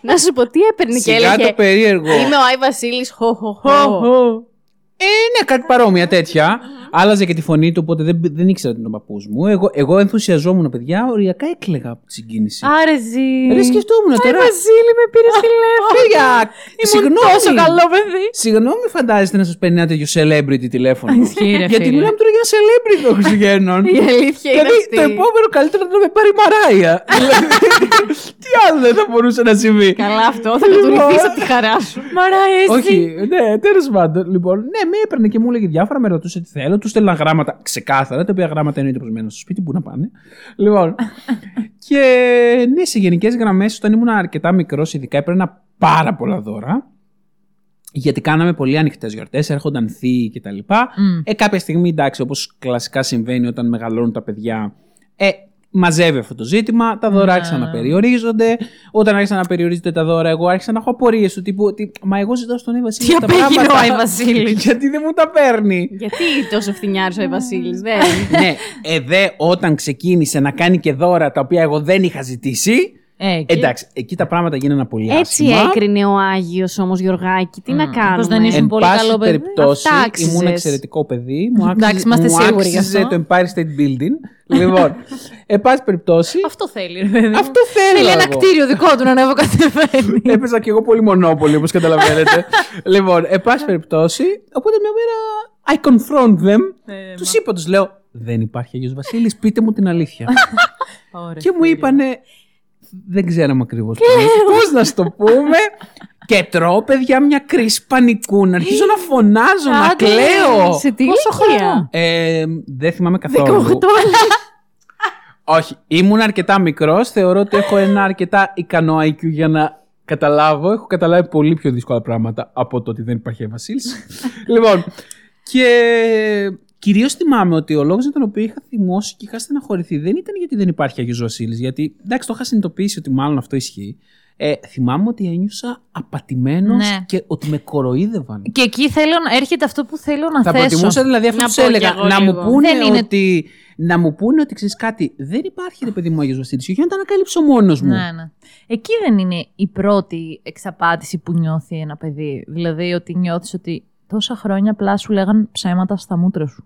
να σου πω τι έπαιρνε και Σιγά έλεγε. το περίεργο. Είμαι ο Άι Βασίλης. Χω, χω, χω. Ε, ναι, κάτι παρόμοια τέτοια. Άλλαζε και τη φωνή του, οπότε δεν, δεν ήξερα ότι είναι ο παππούς μου. Εγώ, εγώ ενθουσιαζόμουν, παιδιά, οριακά έκλαιγα από τη συγκίνηση. Άρεζε. Ρε, σκεφτόμουν τώρα. Βασίλη, με πήρε τηλέφωνο. Παιδιά, Ήμουν συγγνώμη. τόσο καλό παιδί. Συγγνώμη, φαντάζεστε να σας παίρνει ένα τέτοιο celebrity τηλέφωνο. Ισχύει, ρε, Γιατί φίλε. μιλάμε τώρα για celebrity των Χριστουγέννων. Η αλήθεια είναι Δηλαδή αυτή. το επόμενο καλύτερο να με πάρει η Μαράια. Δηλαδή, Τι άλλο δεν θα μπορούσε να συμβεί. Καλά αυτό, θα το Λοιπόν. λυθείς από τη χαρά σου. Μαρά, εσύ. Όχι, ναι, τέλος πάντων. Λοιπόν, ναι, με έπαιρνε και μου έλεγε διάφορα, με ρωτούσε τι θέλω. Του στέλνα γράμματα ξεκάθαρα, τα οποία γράμματα εννοείται προσμένα στο σπίτι, πού να πάνε. Λοιπόν. και ναι, σε γενικές γραμμές, όταν ήμουν αρκετά μικρός, ειδικά έπαιρνα πάρα πολλά δώρα. Γιατί κάναμε πολύ ανοιχτές γιορτές, έρχονταν θείοι κτλ. Μμ. Ε, κάποια στιγμή, εντάξει, όπως κλασικά συμβαίνει όταν μεγαλώνουν τα παιδιά, ε, μαζεύει αυτό το ζήτημα. Τα δώρα Ναι. άρχισαν να περιορίζονται. Όταν άρχισαν να περιορίζονται τα δώρα, εγώ άρχισα να έχω απορίες του τύπου ότι Μα εγώ ζητάω στον Άι Βασίλης. Τι αυτά τα απέγινε ο πράγματα. Άι Βασίλης; Γιατί δεν μου τα παίρνει. Γιατί τόσο φθηνιάρης ο Άι Βασίλης, δεν. ναι, ε, δε όταν ξεκίνησε να κάνει και δώρα τα οποία εγώ δεν είχα ζητήσει. Ε, εκεί. Εντάξει, εκεί τα πράγματα γίνανε πολύ Έτσι άσχημα. έκρινε ο Άγιος όμως Γιωργάκη. Τι να κάνουμε. Πως δεν ήσουν Εν πολύ πάση καλό παιδί; περιπτώσει, Αυτά άξιζες. ήμουν εξαιρετικό παιδί. Μου Εντάξει, άξιζε, είμαστε μου σίγουροι γι' άξιζε αυτό. το Empire State Building. λοιπόν, εν πάση περιπτώσει, Αυτό θέλει, ρε παιδί. μου. αυτό θέλω Θέλει ένα εγώ. κτίριο δικό του να ανεβοκατεβαίνει. Έπαιζα και εγώ πολύ μονόπολη, όπως καταλαβαίνετε. λοιπόν, εν πάση περιπτώσει, οπότε μια μέρα I confront them. Ε, τους είπα, τους λέω, δεν υπάρχει Αγιος Βασίλης, πείτε μου την αλήθεια. Ωραία, και μου φίλε. είπανε, δεν ξέραμε ακριβώς πώς να σου το πούμε. και τρώω, παιδιά, μια κρίση πανικού, να αρχίζω να φωνάζω, να Άντε, κλαίω. Σε τι Πόσο ηλικία; χρόνο; Ε, δεν θυμάμαι καθόλου. 18 Όχι, ήμουν αρκετά μικρός, θεωρώ ότι έχω ένα αρκετά ικανό IQ για να καταλάβω. Έχω καταλάβει πολύ πιο δύσκολα πράγματα από το ότι δεν υπάρχει Βασίλης. λοιπόν, και κυρίως θυμάμαι ότι ο λόγος για τον οποίο είχα θυμώσει και είχα στεναχωρηθεί δεν ήταν γιατί δεν υπάρχει Αγιος Βασίλης, γιατί εντάξει το είχα συνειδητοποιήσει ότι μάλλον αυτό ισχύει. Ε, θυμάμαι ότι ένιωσα απατημένος Ναι. και ότι με κοροϊδεύαν. Και εκεί θέλω να έρχεται αυτό που θέλω να Θα θέσω. προτιμούσα δηλαδή αυτό Να που πω σου κι έλεγα. εγώ Να μου, λίγο. πούνε Δεν είναι- ότι, να μου πούνε ότι ξέρεις κάτι. Δεν υπάρχει ρε παιδί μου Άγιος Βασίλης. Και όχι να τα ανακαλύψω μόνος μου. Ναι, ναι. Εκεί δεν είναι η πρώτη εξαπάτηση που νιώθει ένα παιδί. Δηλαδή ότι νιώθεις ότι τόσα χρόνια απλά σου λέγαν ψέματα στα μούτρα σου.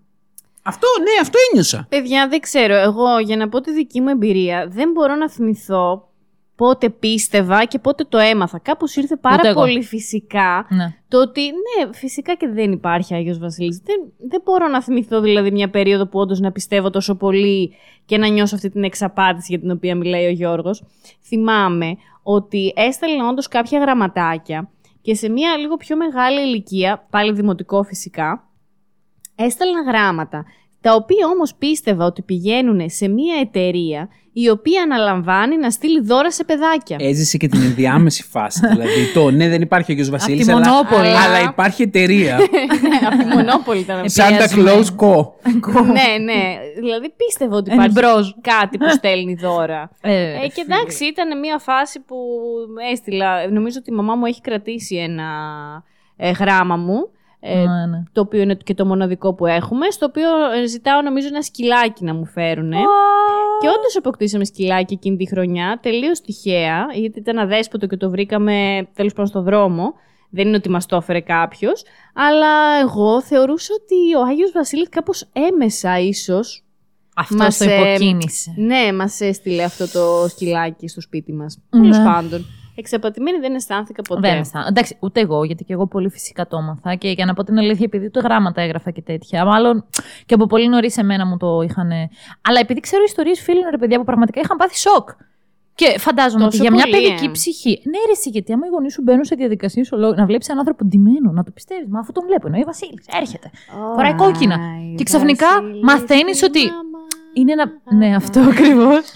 Αυτό, ναι, αυτό ένιωσα. Παιδιά, δεν ξέρω. Εγώ, για να πω τη δική μου εμπειρία, δεν μπορώ να θυμηθώ πότε πίστευα και πότε το έμαθα. Κάπως ήρθε πάρα Ούτε εγώ. πολύ φυσικά Ναι. το ότι ναι, φυσικά και δεν υπάρχει Άγιος Βασίλης. Δεν, δεν μπορώ να θυμηθώ δηλαδή μια περίοδο που όντως να πιστεύω τόσο πολύ και να νιώσω αυτή την εξαπάτηση για την οποία μιλάει ο Γιώργος. Θυμάμαι ότι έστελνα όντως κάποια γραμματάκια και σε μια λίγο πιο μεγάλη ηλικία, πάλι δημοτικό φυσικά, έστελνα γράμματα, τα οποία όμως πίστευα ότι πηγαίνουν σε μια εταιρεία η οποία αναλαμβάνει να στείλει δώρα σε παιδάκια. Έζησε και την ενδιάμεση φάση. δηλαδή το ναι, δεν υπάρχει Αγιος Βασίλης, τη αλλά, Μονόπολη. αλλά υπάρχει εταιρεία. Από τη Μονόπολη ήταν αυτό. Santa Επηρεασμένη. Claus Co. ναι, ναι. Δηλαδή πίστευα ότι υπάρχει Εμπρός. κάτι που στέλνει δώρα. Ε, Ε, και εντάξει, ήταν μια φάση που έστειλα. Νομίζω ότι η μαμά μου έχει κρατήσει ένα ε, γράμμα μου. Ε, Ναι, ναι. το οποίο είναι και το μοναδικό που έχουμε, στο οποίο ε, ζητάω νομίζω ένα σκυλάκι να μου φέρουν. Και όντως αποκτήσαμε σκυλάκι εκείνη τη χρονιά, τελείως τυχαία, γιατί ήταν αδέσποτο και το βρήκαμε τέλος πάντων στο δρόμο. Δεν είναι ότι μας το έφερε κάποιος. Αλλά εγώ θεωρούσα ότι ο Άγιος Βασίλης κάπως έμεσα ίσως Αυτό Μας, το ε, υποκίνησε. ναι, μας έστειλε αυτό το σκυλάκι στο σπίτι μας. Ναι. Τέλος πάντων. Εξαπατημένη δεν αισθάνθηκα ποτέ. Δεν αισθάνομαι. Εντάξει, ούτε εγώ, γιατί και εγώ πολύ φυσικά το έμαθα. Και για να πω την αλήθεια, επειδή ούτε γράμματα έγραφα και τέτοια. Μάλλον και από πολύ νωρίς εμένα μου το είχαν. Αλλά επειδή ξέρω ιστορίες φίλων, ρε παιδιά, που πραγματικά είχαν πάθει σοκ. Και φαντάζομαι Τόσο ότι για μια πολύ, παιδική ε. ψυχή. Ναι, ρε, εσύ, γιατί άμα οι γονείς σου μπαίνουν σε διαδικασίες να βλέπεις έναν άνθρωπο ντυμένο, να το πιστεύεις. Μα αφού τον βλέπω, εννοεί Βασίλης, έρχεται. Φοράει κόκκινα. Και ξαφνικά μαθαίνεις ότι Είναι ένα. Ναι, αυτό ακριβώς.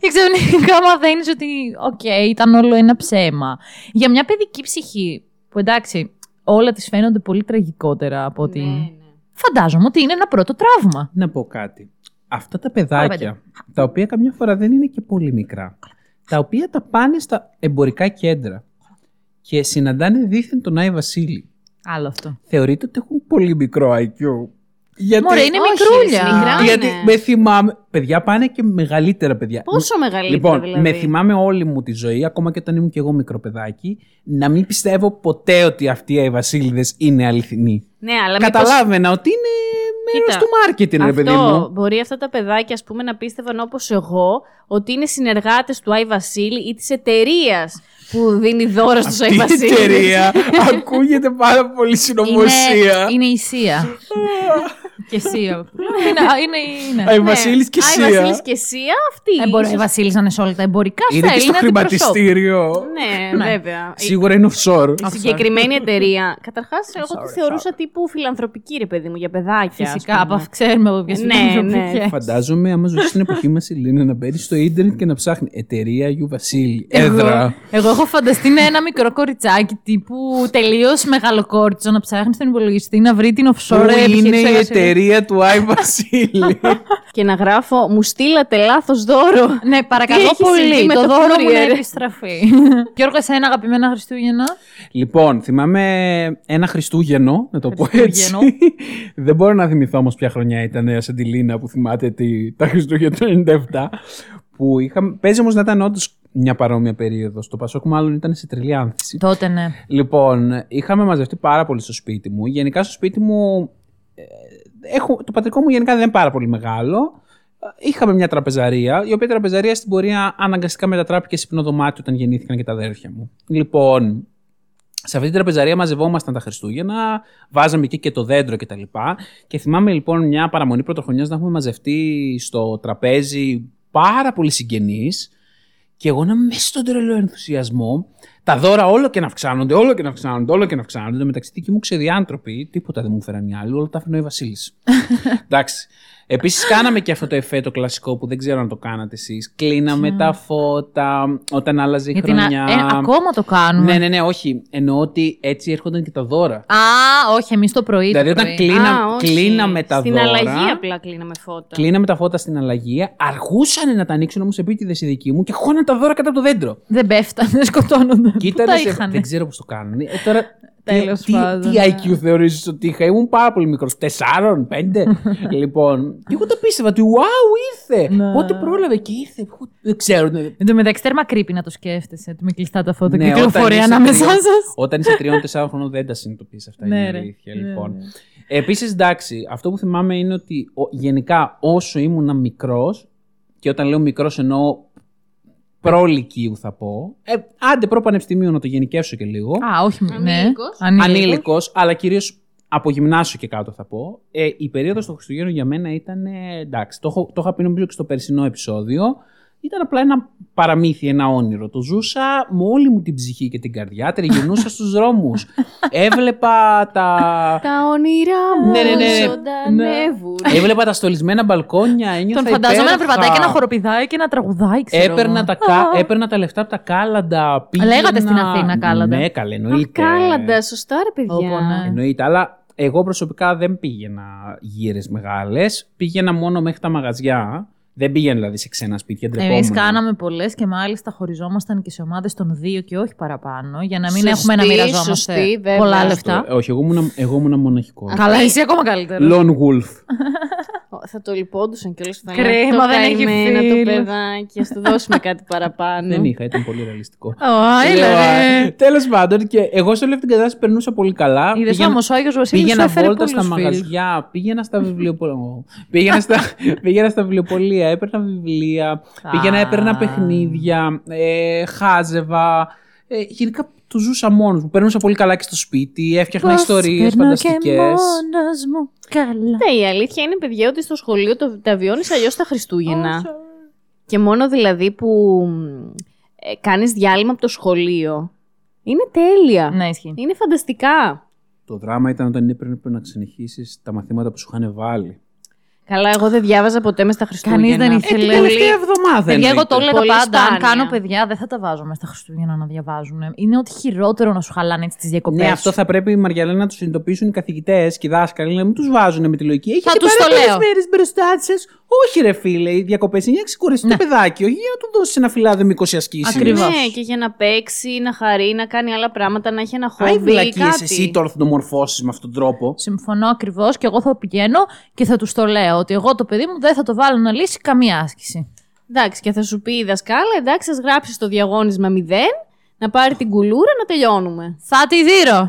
και ξαφνικά μαθαίνεις ότι, οκ, ήταν όλο ένα ψέμα. Για μια παιδική ψυχή, που εντάξει, όλα της φαίνονται πολύ τραγικότερα από ότι. Ναι, ναι. Φαντάζομαι ότι είναι ένα πρώτο τραύμα. Να πω κάτι. Αυτά τα Ωραία, παιδάκια, τα οποία καμιά φορά δεν είναι και πολύ μικρά, τα οποία τα πάνε στα εμπορικά κέντρα και συναντάνε δίθεν τον Άι Βασίλη. Άλλο αυτό. Θεωρείτε ότι έχουν πολύ μικρό IQ. Γιατί, Μωρέ, είναι Όχι, μικρούλια. ρε, μικρά. γιατί είναι. με θυμάμαι. Παιδιά πάνε και μεγαλύτερα παιδιά. Πόσο μεγαλύτερα Λοιπόν, δηλαδή; με θυμάμαι όλη μου τη ζωή, ακόμα και όταν ήμουν και εγώ μικρό παιδάκι, να μην πιστεύω ποτέ ότι αυτοί οι Βασίλειδε είναι αληθινοί. Ναι, αλλά μήπως- Καταλάβαινα ότι είναι μέρος Κοίτα, του μάρκετινγκ, ρε παιδί Αυτό, μου. μπορεί αυτά τα παιδάκια ας πούμε, να πίστευαν όπως εγώ ότι είναι συνεργάτες του Άι Βασίλη ή της εταιρείας που δίνει δώρα στους Άι Αυτή η Βασίλη. εταιρεία ακούγεται πάρα πολύ συνωμοσία. Είναι, είναι η Σία. και Σία. είναι, είναι, είναι. Άι Βασίλης και Άι Σία. Βασίλης και Σία, αυτή. Ε, μπορεί η ίσως- Βασίλη να είναι σε όλα τα εμπορικά Είναι στα και στο Έλληνα αντιπροσώπου. χρηματιστήριο. Ναι, βέβαια. Σίγουρα είναι offshore. Η συγκεκριμένη εταιρεία. Καταρχάς, εγώ τη θεωρούσα τύπου φιλανθρωπική, ρε παιδί μου, για παιδάκια. ας Φυσικά, πούμε. από ξέρουμε από ποιες Ναι, φιλανθρωπικές. ναι. Φαντάζομαι, άμα ζούσε στην εποχή μας, Ελίνα, να μπαίνει στο ίντερνετ και να ψάχνει εταιρεία Αγίου Βασίλη. Εγώ, Έδρα. εγώ έχω φανταστεί με ένα μικρό κοριτσάκι τύπου τελείως μεγαλοκόριτσο να ψάχνει στον υπολογιστή να βρει την offshore Πού είναι επιχείρηση η εργασίας. Εταιρεία του Άι Βασίλη. Και να γράφω, μου στείλατε λάθος δώρο. Ναι, παρακαλώ Τι έχεις πολύ. συμβεί με το το δώρο μου να courier? επιστραφεί. Γιώργο, εσένα αγαπημένα Χριστούγεννα; λοιπόν, θυμάμαι ένα Χριστούγεννο, να το πω έτσι. Χριστούγεννο. Δεν μπορώ να θυμηθώ όμως ποια χρονιά ήταν η Αντιλίνα που θυμάται τη, τα Χριστούγεννα του 97. Που είχαμε, παίζει όμως να ήταν όντως μια παρόμοια περίοδος. Το Πασόκ μάλλον ήταν σε τρελή άνθηση. Τότε ναι. Λοιπόν, είχαμε μαζευτεί πάρα πολύ στο σπίτι μου. Γενικά στο σπίτι μου. Ε, Έχω, το πατρικό μου γενικά δεν είναι πάρα πολύ μεγάλο. Είχαμε μια τραπεζαρία, η οποία τραπεζαρία στην πορεία αναγκαστικά μετατράπηκε σε υπνοδωμάτιο όταν γεννήθηκαν και τα αδέρφια μου. Λοιπόν, σε αυτή την τραπεζαρία μαζευόμασταν τα Χριστούγεννα, βάζαμε εκεί και το δέντρο κτλ. Και, τα λοιπά. και θυμάμαι λοιπόν μια παραμονή πρωτοχρονιάς να έχουμε μαζευτεί στο τραπέζι πάρα πολύ συγγενείς και εγώ να είμαι μέσα στον τρελό ενθουσιασμό. Τα δώρα όλο και να αυξάνονται, όλο και να αυξάνονται, όλο και να αυξάνονται. Εν τω μεταξύ, δικοί μου ξεδιάνθρωποι, τίποτα δεν μου φέραν οι άλλοι, όλα τα έφερε ο Βασίλης. Εντάξει. Επίσης, κάναμε και αυτό το εφέ το κλασικό που δεν ξέρω αν το κάνατε εσείς. Κλείναμε τα φώτα όταν άλλαζε η Γιατί να, χρονιά. ε, ακόμα το κάνουμε. Ναι, ναι, ναι, όχι. Εννοώ ότι έτσι έρχονταν και τα δώρα. Α, όχι, εμείς το πρωί. Δηλαδή, το όταν πρωί. κλείνα, Α, όχι. κλείναμε τα Στην δώρα. αλλαγή απλά κλείναμε φώτα. Κλείναμε τα φώτα στην αλλαγή. Αργούσαν να τα ανοίξουν όμως επίτηδες οι δικοί μου και χώναν τα δώρα κατά από το δέντρο. Δεν πέφτανε, δεν σκοτώνονταν. Και Πού τα ήταν σε... είχανε; Δεν ξέρω πώς το κάνουν. Ε, τώρα, τι, Τέλος τι, πάντων, τι ναι. IQ θεωρείς ότι είχα; Ήμουν πάρα πολύ μικρός. Τεσσάρων, πέντε. λοιπόν. Και εγώ το πίστευα ότι wow, ήρθε. Ναι. Πότε πρόλαβε και ήρθε. Πού- Δεν ξέρω. ναι. Εν τω μεταξύ, τέρμα creepy να το σκέφτεσαι. ότι Με κλειστά τα φώτα Ναι, και κυκλοφορεί όταν είσαι ανάμεσά τριών- σας. Όταν είσαι τριών-τεσσάρων χρόνων δεν τα συνειδητοποιείς αυτά. Ναι, είναι ρε. αλήθεια. Ναι, Λοιπόν. ναι. Επίσης, εντάξει, αυτό που θυμάμαι είναι ότι ο- γενικά όσο ήμουνα μικρός, και όταν λέω μικρός εννοώ προλυκείου θα πω. Ε, άντε προ-πανεπιστημίου να το γενικεύσω και λίγο. Α, όχι. Ναι. Ανήλικος. Ανήλικος, αλλά κυρίως από γυμνάσιο και κάτω θα πω. Ε, η περίοδος των Χριστουγέννων για μένα ήταν. ε, εντάξει, το, έχω- το είχα πει νομίζω και στο περσινό επεισόδιο. Ήταν απλά ένα παραμύθι, ένα όνειρο. Το ζούσα με όλη μου την ψυχή και την καρδιά. Τριγυρνούσα στους δρόμους. Έβλεπα τα... Τα όνειρά μου Ναι, ναι, ναι. ζωντανεύουν. Έβλεπα τα στολισμένα μπαλκόνια. Ένιωθα Τον φαντάζομαι να υπέροχα. περπατάει και να χοροπηδάει και να τραγουδάει, ξέρω. Έπαιρνα εγώ. τα, κα... έπαιρνα τα λεφτά από τα κάλαντα. Πήγαινα... Λέγατε στην Αθήνα κάλαντα. Ναι, καλέ, Α, εννοείται. κάλαντα, σωστά ρε παιδιά. Όπο, ναι. Εννοείται, αλλά εγώ προσωπικά δεν πήγαινα γύρες μεγάλες. Πήγαινα μόνο μέχρι τα μαγαζιά Δεν πήγαινε δηλαδή σε ξένα σπίτια, Εμείς ντρεπόμουν. κάναμε πολλές και μάλιστα χωριζόμασταν και σε ομάδες των δύο και όχι παραπάνω, για να μην Σωστή, έχουμε να μοιραζόμαστε σωστή, βέβαια. πολλά Αυτό, λεφτά. Ε, Όχι, εγώ ήμουν, εγώ ήμουν μοναχικό. Καλά, εσύ ακόμα καλύτερος. Lone Wolf. Ω, Θα το λυπόντουσαν κιόλα. Κρίμα, το δεν έχει καημένα το φίλους. παιδάκι. Α του δώσουμε κάτι παραπάνω. Δεν είχα, ήταν πολύ ρεαλιστικό. Ω, έλα, ρε. Τέλος πάντων, και εγώ σε όλη αυτή την κατάσταση περνούσα πολύ καλά. Είδες Πήγαινα- όμως ο Άγιος Βασίλης Πήγαινα έφερε βόλτα πολλούς στα φίλους. μαγαζιά, πήγαινα στα βιβλιοπολία. Πήγαινα, στα, πήγαινα στα βιβλιοπολία, έπαιρνα βιβλία, πήγαινα, έπαιρνα παιχνίδια, ε, χάζευα. Ε, γενικά το ζούσα μόνος μου. Περνούσα πολύ καλά και στο σπίτι, έφτιαχνα Πώς ιστορίες περνώ φανταστικές. Και μόνος μου καλά. Ναι, η αλήθεια είναι, παιδιά, ότι στο σχολείο το, τα βιώνεις αλλιώς τα Χριστούγεννα. Και μόνο δηλαδή που ε, κάνεις διάλειμμα από το σχολείο. Είναι τέλεια. Ναι, ισχύει. Είναι φανταστικά. Το δράμα ήταν όταν έπρεπε να συνεχίσεις τα μαθήματα που σου είχαν βάλει. Καλά, εγώ δεν διάβαζα ποτέ μες στα Χριστούγεννα. Κανείς δεν Ε, ήθελε. την τελευταία εβδομάδα. Παιδιά, εγώ το εννοείται. έλεγα Πολύ πάντα. Αν σπάνια. κάνω παιδιά, δεν θα τα βάζω μέσα στα Χριστούγεννα να διαβάζουν. Είναι ότι χειρότερο να σου χαλάνε έτσι τις διακοπές. Ναι, αυτό θα πρέπει η Μαριαλένα να τους συνειδητοποιήσουν οι καθηγητές και οι δάσκαλοι να μην τους βάζουν με τη λογική. Έχετε τους πάρα το πολλές λέω. μέρες μπροστά σα. Όχι, ρε φίλε, οι διακοπές είναι για να ξεκουραστεί Ναι. το παιδάκι, όχι για να του δώσει ένα φυλάδιο με 20 ασκήσει. Ακριβώς. Ναι, και για να παίξει, να χαρεί, να κάνει άλλα πράγματα, να έχει ένα Άι χόμπι. βλακίες κάτι. εσύ τώρα θα το μορφώσεις με αυτόν τον τρόπο. Συμφωνώ ακριβώς και εγώ θα πηγαίνω και θα τους το λέω ότι εγώ το παιδί μου δεν θα το βάλω να λύσει καμία άσκηση. Εντάξει, και θα σου πει η δασκάλα, εντάξει, ας γράψεις το διαγώνισμα 0, να πάρει την κουλούρα να τελειώνουμε. Θα τη δείρω.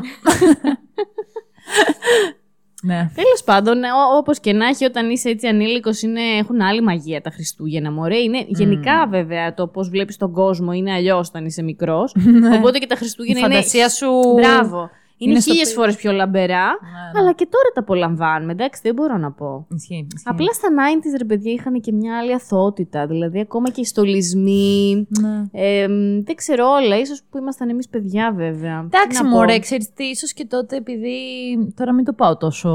ναι. Τέλος πάντων, όπως και να έχει, όταν είσαι έτσι ανήλικος, έχουν άλλη μαγεία τα Χριστούγεννα. Μωρέ. Είναι, Γενικά, βέβαια, το πώς βλέπεις τον κόσμο είναι αλλιώς όταν είσαι μικρός. Οπότε και τα Η Χριστούγεννα είναι. φαντασία σου. Μπράβο. Είναι, είναι στο χίλιες πι- φορές πιο λαμπερά. Ναι, ναι. Αλλά και τώρα τα απολαμβάνουμε. Εντάξει, δεν μπορώ να πω. Ισχύει, ισχύει. Απλά στα 90s ρε παιδιά είχαν και μια άλλη αθότητα. Δηλαδή ακόμα και οι στολισμοί. Ναι. Ε, μ, δεν ξέρω όλα. ίσως που ήμασταν εμείς παιδιά βέβαια. Εντάξει, Τι να πω. μωρέ, ξέρεις τι, ίσως και τότε επειδή, τώρα μην το πάω τόσο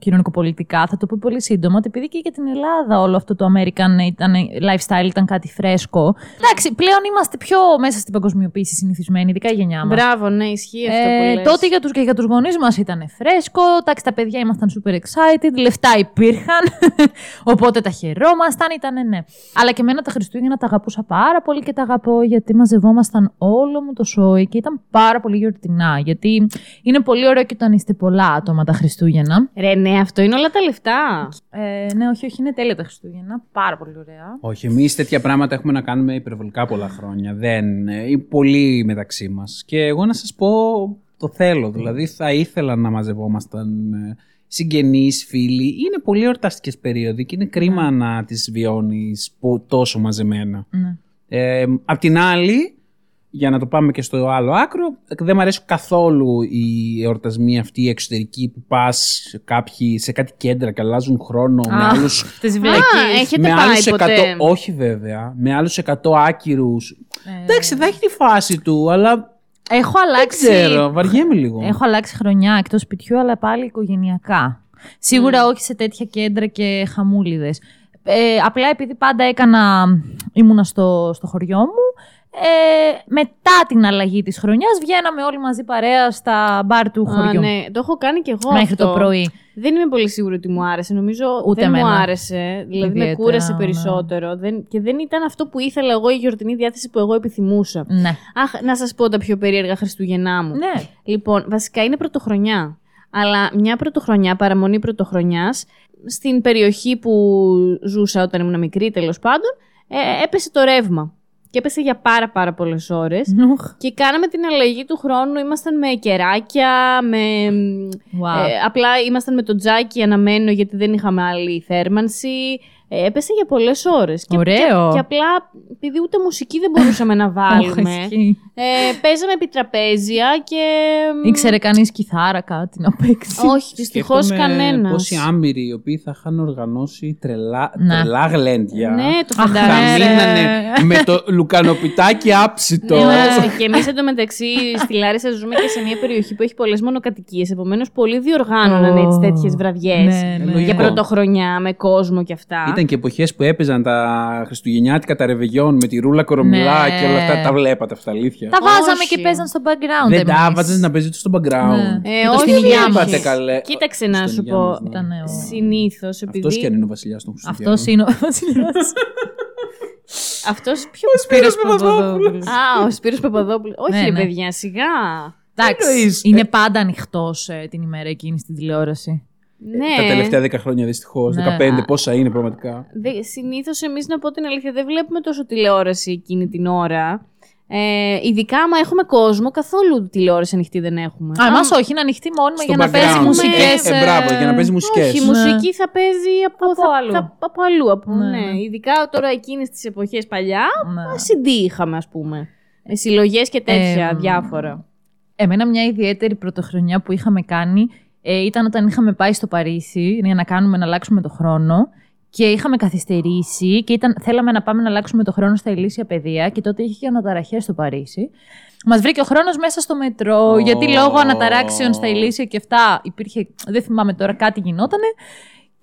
κοινωνικοπολιτικά, θα το πω πολύ σύντομα, ότι επειδή και για την Ελλάδα όλο αυτό το American ήταν, lifestyle ήταν κάτι φρέσκο. Εντάξει, πλέον είμαστε πιο μέσα στην παγκοσμιοποίηση συνηθισμένοι, ειδικά η γενιά μας. Μπράβο, ναι, ισχύει αυτό που Ε, λες. τότε για τους, και για τους γονείς μας ήταν φρέσκο, εντάξει τα παιδιά ήμασταν super excited, λεφτά υπήρχαν, οπότε τα χαιρόμασταν, ήταν ναι. Αλλά και εμένα τα Χριστούγεννα τα αγαπούσα πάρα πολύ και τα αγαπώ γιατί μαζευόμασταν όλο μου το σόι και ήταν πάρα πολύ γιορτινά, γιατί είναι πολύ ωραίο και όταν είστε πολλά άτομα τα Χριστούγεννα. Ρε, ναι, αυτό είναι όλα τα λεφτά. Ε, ναι, όχι, όχι, είναι τέλεια τα Χριστούγεννα, πάρα πολύ ωραία. Όχι, εμείς τέτοια πράγματα έχουμε να κάνουμε υπερβολικά πολλά χρόνια. Δεν. ε, Είναι πολύ μεταξύ μας. Και εγώ να σας πω, το θέλω. Δηλαδή, θα ήθελα να μαζευόμασταν ε, συγγενείς, φίλοι. Είναι πολύ εορταστικέ περίοδοι και είναι κρίμα να τις βιώνεις τόσο μαζεμένα. Ναι. Ε, απ' την άλλη, για να το πάμε και στο άλλο άκρο, δεν μου αρέσει καθόλου οι εορτασμοί αυτοί οι εξωτερικοί που πας κάποιοι σε κάτι κέντρα και αλλάζουν χρόνο με Α, άλλους Τις Α, βλακίες. έχετε με πάει άλλους 100, ποτέ; όχι βέβαια, με άλλους 100 άκυρους. Ε, Εντάξει, θα έχει τη φάση του, αλλά Έχω δεν αλλάξει. ξέρω, βαριέμαι λίγο. Έχω αλλάξει χρονιά εκτός σπιτιού, αλλά πάλι οικογενειακά. Σίγουρα όχι σε τέτοια κέντρα και χαμούλιδες. Ε, απλά επειδή πάντα έκανα, ήμουνα στο, στο χωριό μου, ε, μετά την αλλαγή της χρονιάς βγαίναμε όλοι μαζί παρέα στα μπαρ του Α, χωριού. ναι, το έχω κάνει κι εγώ Μέχρι αυτό. το πρωί. Δεν είμαι πολύ σίγουρη ότι μου άρεσε. Νομίζω Ούτε δεν μου εμένα. άρεσε. Δηλαδή με Ιδιαίτερα, κούρασε ναι. περισσότερο. Δεν, και δεν ήταν αυτό που ήθελα εγώ η γιορτινή διάθεση που εγώ επιθυμούσα. Ναι. Αχ, να σας πω τα πιο περίεργα Χριστούγεννά μου. ναι. Λοιπόν, βασικά είναι πρωτοχρονιά. Αλλά μια πρωτοχρονιά, παραμονή πρωτοχρονιάς, στην περιοχή που ζούσα όταν ήμουν μικρή τέλος πάντων, ε, έπεσε το ρεύμα. Και έπεσε για πάρα πάρα πολλές ώρες. Νουχ. Και κάναμε την αλλαγή του χρόνου, ήμασταν με κεράκια, με... Wow. Ε, απλά ήμασταν με το τζάκι αναμένο γιατί δεν είχαμε άλλη θέρμανση. Ε, έπεσε για πολλές ώρες. Και, Ωραίο. Και, και απλά, επειδή ούτε μουσική δεν μπορούσαμε να βάλουμε, Όχι, ισχύει. ε, παίζαμε επί τραπέζια και... Ήξερε κανείς κιθάρα κάτι να παίξει. Όχι, δυστυχώς Σκέφτομαι κανένας. Πόσοι άμπειροι οι οποίοι θα είχαν οργανώσει τρελά, Ναι. τρελά γλέντια. Ναι, το Αχ, Θα φαντάζομαι. ναι. μείνανε με το Λουκανοπιτάκι άψητο. Ναι, και εμείς εντωμεταξύ στη Λάρισα ζούμε και σε μια περιοχή που έχει πολλές μονοκατοικίες. Επομένως, πολλοί διοργάνωναν έτσι τέτοιες βραδιές. Ναι, ναι. Για Λογικό. πρωτοχρονιά, με κόσμο και αυτά. Ήταν και εποχές που έπαιζαν τα Χριστουγεννιάτικα τα ρεβεγιόν με τη ρούλα κορομιλά Ναι. και όλα αυτά. Τα βλέπατε αυτά, αλήθεια. Τα βάζαμε Όχι. και παίζαν στο background. Δεν τα εμείς. βάζες να παίζεις στο background. Ναι. Ε, Και το όχι, στην υγειά όχι. μας. Είπατε καλέ. Κοίταξε να Στην σου υγειά πω. μας, ναι. Ήτανε ο- Συνήθως, επειδή. Αυτό και αν είναι ο βασιλιάς των Χριστουγέννων. Αυτός είναι ο βασιλιάς. Αυτός ποιο. Σπύρος Παπαδόπουλος. Α, ο Σπύρος Παπαδόπουλος. Όχι, Ναι, ρε ναι. παιδιά, σιγά. Εντάξει, εννοείς; είναι πάντα ανοιχτός την ημέρα εκείνη στην τηλεόραση. Ναι. Τα τελευταία 10 χρόνια δυστυχώς. Ναι. 15 πόσα είναι πραγματικά. Συνήθως εμείς, να πω την αλήθεια, δεν βλέπουμε τόσο τηλεόραση εκείνη την ώρα. Ε, ειδικά άμα έχουμε κόσμο, καθόλου τηλεόραση ανοιχτή δεν έχουμε. Α, εμάς Άμα- όχι, είναι ανοιχτή μόνιμα Στο για να παίζει background. μουσικές. Ε, ε, μπράβο, για να παίζει μουσικές. Όχι, η Ναι. μουσική θα παίζει από, Από θα- αλλού. θα- από αλλού. Από, Ναι, ναι. ναι. Ειδικά τώρα εκείνες τις εποχές παλιά, Ναι. CD είχαμε ας πούμε. Ε, συλλογές και τέτοια Ε, διάφορα. Εμένα μια ιδιαίτερη πρωτοχρονιά που είχαμε κάνει ε, ήταν όταν είχαμε πάει στο Παρίσι για να κάνουμε να αλλάξουμε το χρόνο και είχαμε καθυστερήσει και ήταν, θέλαμε να πάμε να αλλάξουμε το χρόνο στα ηλίσια παιδεία και τότε είχε και αναταραχές στο Παρίσι. Μας βρήκε ο χρόνος μέσα στο μετρό, Ω. γιατί λόγω αναταράξεων στα ηλίσια και αυτά υπήρχε, δεν θυμάμαι τώρα, κάτι γινότανε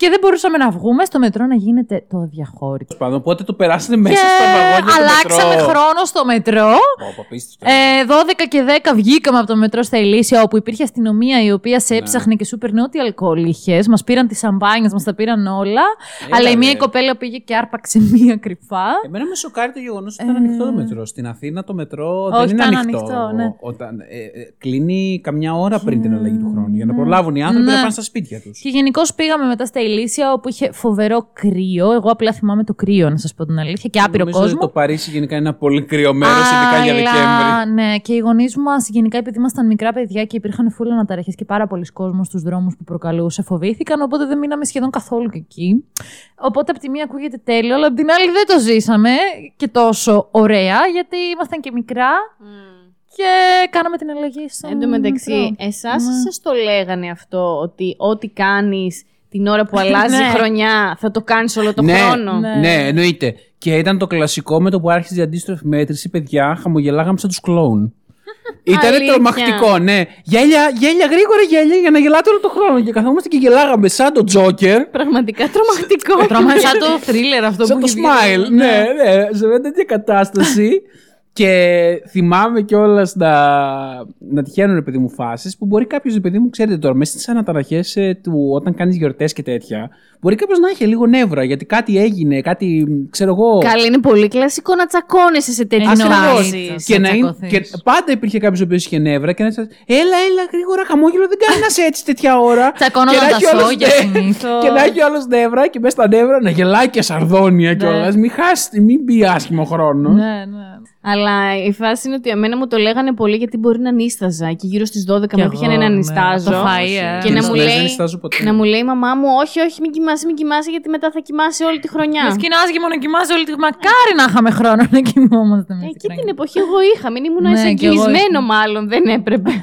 και δεν μπορούσαμε να βγούμε στο μετρό να γίνεται το αδιαχώρητο. Πάνω, οπότε το περάσανε μέσα και στα βαγόνια του αλλάξαμε μετρό. χρόνο στο μετρό. Πω, πω, απίστευτο. Ε, 12 και 10 βγήκαμε από το μετρό στα Ηλίσια, όπου υπήρχε αστυνομία η οποία σε έψαχνε και σου έπαιρνε ό,τι αλκοόλ είχε. Μας πήραν τις σαμπάνιες, μας τα πήραν όλα. Έλα, αλλά η ρε. μία η κοπέλα πήγε και άρπαξε μία κρυφά. Εμένα με σοκάρει το γεγονός ότι ήταν ανοιχτό το μετρό. Στην Αθήνα το μετρό δεν Ε. Όχι, είναι ήταν ανοιχτό. ανοιχτό, ναι. Όταν, ε, ε, κλείνει καμιά ώρα πριν την αλλαγή του χρόνου. Για να προλάβουν οι άνθρωποι Ναι. να πάνε στα σπίτια τους. Και γενικώς πήγαμε μετά στα Ηλίσια, όπου είχε φοβερό κρύο. Εγώ απλά θυμάμαι το κρύο, να σας πω την αλήθεια, και άπειρο Νομίζω ότι κόσμο. το Παρίσι γενικά είναι ένα πολύ κρύο μέρος, ειδικά για Αλλά, Δεκέμβρη. Ναι, και οι γονείς μας, γενικά επειδή ήμασταν μικρά παιδιά και υπήρχαν φούλα αναταραχέ και πάρα πολλοί κόσμοι στους δρόμους που προκαλούσε, φοβήθηκαν, οπότε δεν μείναμε σχεδόν καθόλου και εκεί. Οπότε από τη μία ακούγεται τέλειο, αλλά από την άλλη δεν το ζήσαμε και τόσο ωραία, γιατί ήμασταν και μικρά και κάναμε την αλλαγή στο. Εν τω μεταξύ, μετρό. εσάς Ναι. σας το λέγανε αυτό, ότι ό,τι κάνεις την ώρα που αλλάζει Ναι. η χρονιά θα το κάνεις όλο το ναι, χρόνο. Ναι. ναι, εννοείται. Και ήταν το κλασικό με το που άρχισε η αντίστροφη μέτρηση, παιδιά, χαμογελάγαμε σαν τους κλόουν. Ήταν Αλήθεια. τρομακτικό, ναι. Γέλια, γέλια, γρήγορα γέλια για να γελάτε όλο το χρόνο. Και καθόμαστε και γελάγαμε σαν το Τζόκερ. Πραγματικά τρομακτικό. Τρώμα σαν το thriller αυτό Σαν που το έχει βγει. smile. Ναι, ναι, σε μια τέτοια κατάσταση. Και θυμάμαι κιόλας να, να τυχαίνουν, ρε παιδί μου, φάσεις που μπορεί κάποιος, ρε παιδί μου, ξέρετε τώρα, μέσα στις αναταραχές του όταν κάνεις γιορτές και τέτοια, μπορεί κάποιος να έχει λίγο νεύρα γιατί κάτι έγινε, κάτι, ξέρω εγώ. Καλή, είναι πολύ κλασικό να τσακώνεσαι σε τέτοιες Εννοείται. φάσεις. Θα Και, να είναι, τσακωθείς. και πάντα υπήρχε κάποιος ο οποίος είχε νεύρα και να σα. Έλα, έλα, γρήγορα, χαμόγελο, δεν κάνει να είσαι έτσι τέτοια ώρα. Τσακώνονταν Και να τα έχει όλος- σόγια ναι, συνήθως. Και να έχει όλο νεύρα και μέσα στα νεύρα να γελάει και σαρδόνια κιόλας. Μην χάσεις, μην μπει άσχημο χρόνος. Ναι, ναι. Αλλά η φάση είναι ότι εμένα μου το λέγανε πολύ γιατί μπορεί να νίσταζα. Και γύρω στις 12 Κι με εγώ, έπιανε να ναι. νιστάζω. Το φαΐ, ε. Και να Τις μου, μέρες λέει, δεν νιστάζω ποτέ. να μου λέει η μαμά μου, Όχι, όχι, μην κοιμάσαι, μην κοιμάσαι, γιατί μετά θα κοιμάσαι όλη τη χρονιά. Με σκηνάζει και μόνο κοιμάσαι όλη τη. Μακάρι να είχαμε χρόνο να κοιμόμαστε. με Ε, τη Εκεί χρονιά. την εποχή εγώ είχα. Μην ήμουν Ναι, ναι, κι εγώ είχα. μάλλον, δεν έπρεπε.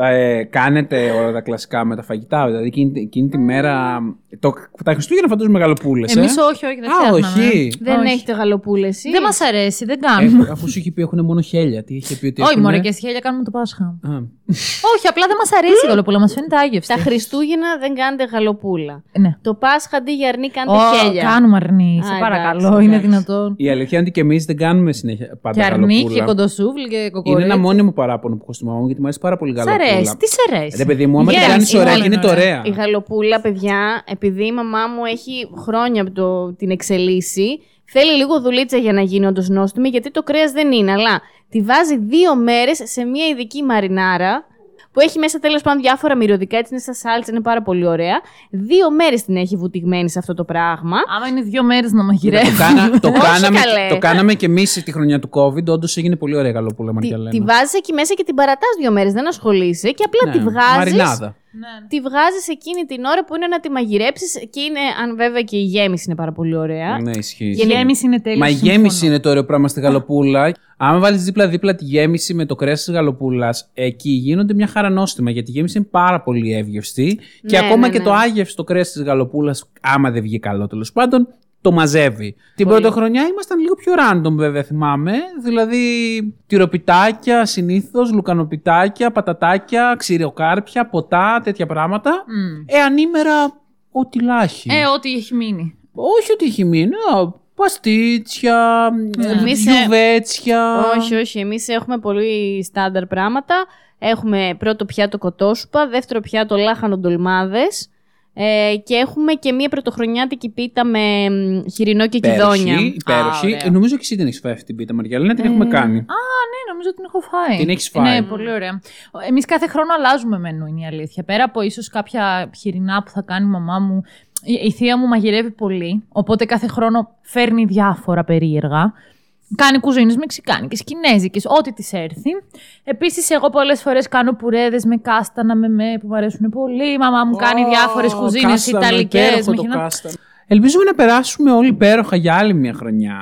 Ε, κάνετε όλα τα κλασικά με τα φαγητά. Δηλαδή εκείνη, εκείνη τη μέρα. Το, τα Χριστούγεννα φαντάζομαι μεγαλοπούλες. Εμείς ε; όχι, όχι, δεν Α, φτιάχναμε. όχι. δεν Όχι. έχετε γαλοπούλες. Δεν μας αρέσει, δεν κάνουμε. Ε, αφού σου είχε πει έχουν μόνο χέλια. Τι είχε πει ότι. Όχι, έχουνε- μωρέ, και σχέδια κάνουμε το Πάσχα. Α, Όχι, απλά δεν μας αρέσει η γαλοπούλα, μας φαίνεται άγευστη. Τα Χριστούγεννα δεν κάνετε γαλοπούλα. Ναι. Το Πάσχα αντί για αρνί κάνετε Ω, χέλια. κάνουμε αρνί, σε Α, παρακαλώ, εντάξει, είναι εντάξει. δυνατόν. Η αλήθεια είναι ότι και εμείς δεν κάνουμε συνέχεια πάντα Και αρνί και γαλοπούλα. κοντοσούβλ και Είναι κοκορέτσι. ένα μόνιμο παράπονο που έχω στη μαμά μου γιατί μου αρέσει πάρα πολύ η Σ' γαλοπούλα. αρέσει, τι σε αρέσει; Ρε παιδί μου, άμα την Γέμιση, κάνεις ωραία όλα και είναι το ωραία. Η γαλοπούλα, παιδιά, επειδή η μαμά μου έχει χρόνια από το, την εξελίσσει, θέλει λίγο δουλίτσα για να γίνει όντως νόστιμη, γιατί το κρέας δεν είναι. Αλλά τη βάζει δύο μέρες σε μια ειδική μαρινάρα, που έχει μέσα τέλος πάντων διάφορα μυρωδικά, έτσι είναι σαν σάλτσα, είναι πάρα πολύ ωραία. Δύο μέρες την έχει βουτυγμένη σε αυτό το πράγμα. Άμα είναι δύο μέρες να Το, μαγειρεύει. κάνα, το, Όχι, κάναμε, καλέ. το κάναμε και εμείς τη χρονιά του COVID. Όντως έγινε πολύ ωραία γαλοπούλα, Τη, Μαρκιαλένα. τη βάζεις εκεί μέσα και την παρατάς δύο μέρες, δεν ασχολείσαι και απλά Ναι, τη βγάζεις. Μαρινάδα. Τη βγάζεις εκείνη την ώρα που είναι να τη μαγειρέψεις και είναι, αν βέβαια και η γέμιση είναι πάρα πολύ ωραία. Ναι, ισχύει. Η γέμιση είναι τέλεια. Μα η συμφωνώ. γέμιση είναι το ωραίο πράγμα στη γαλοπούλα. Άμα βάλεις δίπλα-δίπλα τη γέμιση με το κρέας της γαλοπούλας, εκεί γίνονται μια χαρά νόστιμα. Γιατί η γέμιση είναι πάρα πολύ εύγευστη. και Ναι, ακόμα ναι, και ναι. το άγευστο κρέας της γαλοπούλας, άμα δεν βγει καλό τέλος πάντων, το μαζεύει. Την Πολύ. πρωτοχρονιά ήμασταν λίγο πιο random βέβαια θυμάμαι. Δηλαδή τυροπιτάκια συνήθως, λουκανοπιτάκια, πατατάκια, ξηροκάρπια, ποτά, τέτοια πράγματα. Μμ. Ε, ανήμερα ό,τι λάχει. Ε, ό,τι έχει μείνει. Όχι ότι έχει μείνει. α, Παστίτσια, Εμείς, ε, γιουβέτσια. Όχι, όχι. Εμείς έχουμε πολύ στάνταρ πράγματα. Έχουμε πρώτο πιάτο κοτόσουπα, δεύτερο πιάτο λάχανο ντολμάδες. Ε, και έχουμε και μία πρωτοχρονιάτικη πίτα με μ, χοιρινό και κυδόνια. Υπέροχη, υπέροχη. Α, ωραία. Ε, νομίζω και εσύ την έχεις φάει αυτή την πίτα, Μαριαλένα, την έχουμε κάνει. Α, ναι, νομίζω ότι την έχω φάει. Την έχεις φάει. Ναι, πολύ ωραία. Εμείς κάθε χρόνο αλλάζουμε μενού, είναι η αλήθεια. Πέρα από ίσως κάποια χοιρινά που θα κάνει η μαμά μου. Η, η θεία μου μαγειρεύει πολύ, οπότε κάθε χρόνο φέρνει διάφορα περίεργα. Κάνει κουζίνες μεξικάνικες, κινέζικες, ό,τι της έρθει. Επίσης, εγώ πολλές φορές κάνω πουρέδες με κάστανα, με με που μου αρέσουν πολύ. Η μαμά μου κάνει διάφορες Ω, κουζίνες κάστανο, ιταλικές. Υπέροχο το κάστανο. Ελπίζουμε να περάσουμε όλοι υπέροχα για άλλη μια χρονιά.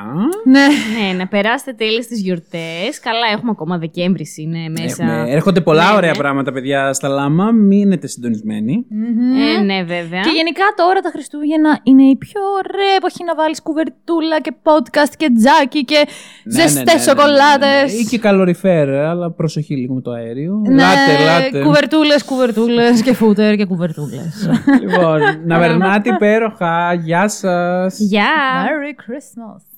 Ναι. Ναι, να περάσετε τέλειες τις γιορτές. Καλά, έχουμε ακόμα Δεκέμβρη είναι μέσα. Έχουμε- έρχονται πολλά Ναι, ωραία ναι. πράγματα, παιδιά, στα λάμα. Μείνετε συντονισμένοι. Ε, ναι, βέβαια. Και γενικά τώρα τα Χριστούγεννα είναι η πιο ωραία εποχή να βάλεις κουβερτούλα και podcast και τζάκι και Ναι, ναι, ναι, ζεστές ναι, ναι, σοκολάτες. ναι, ναι. Ή και καλοριφέρ, αλλά προσοχή λίγο με το αέριο. Ναι, Λάτε, λάτε. κουβερτούλες, κουβερτούλες και φούτερ και κουβερτούλες. λοιπόν, να περνάτε υπέροχα. Γεια σας. Γεια! Merry Christmas.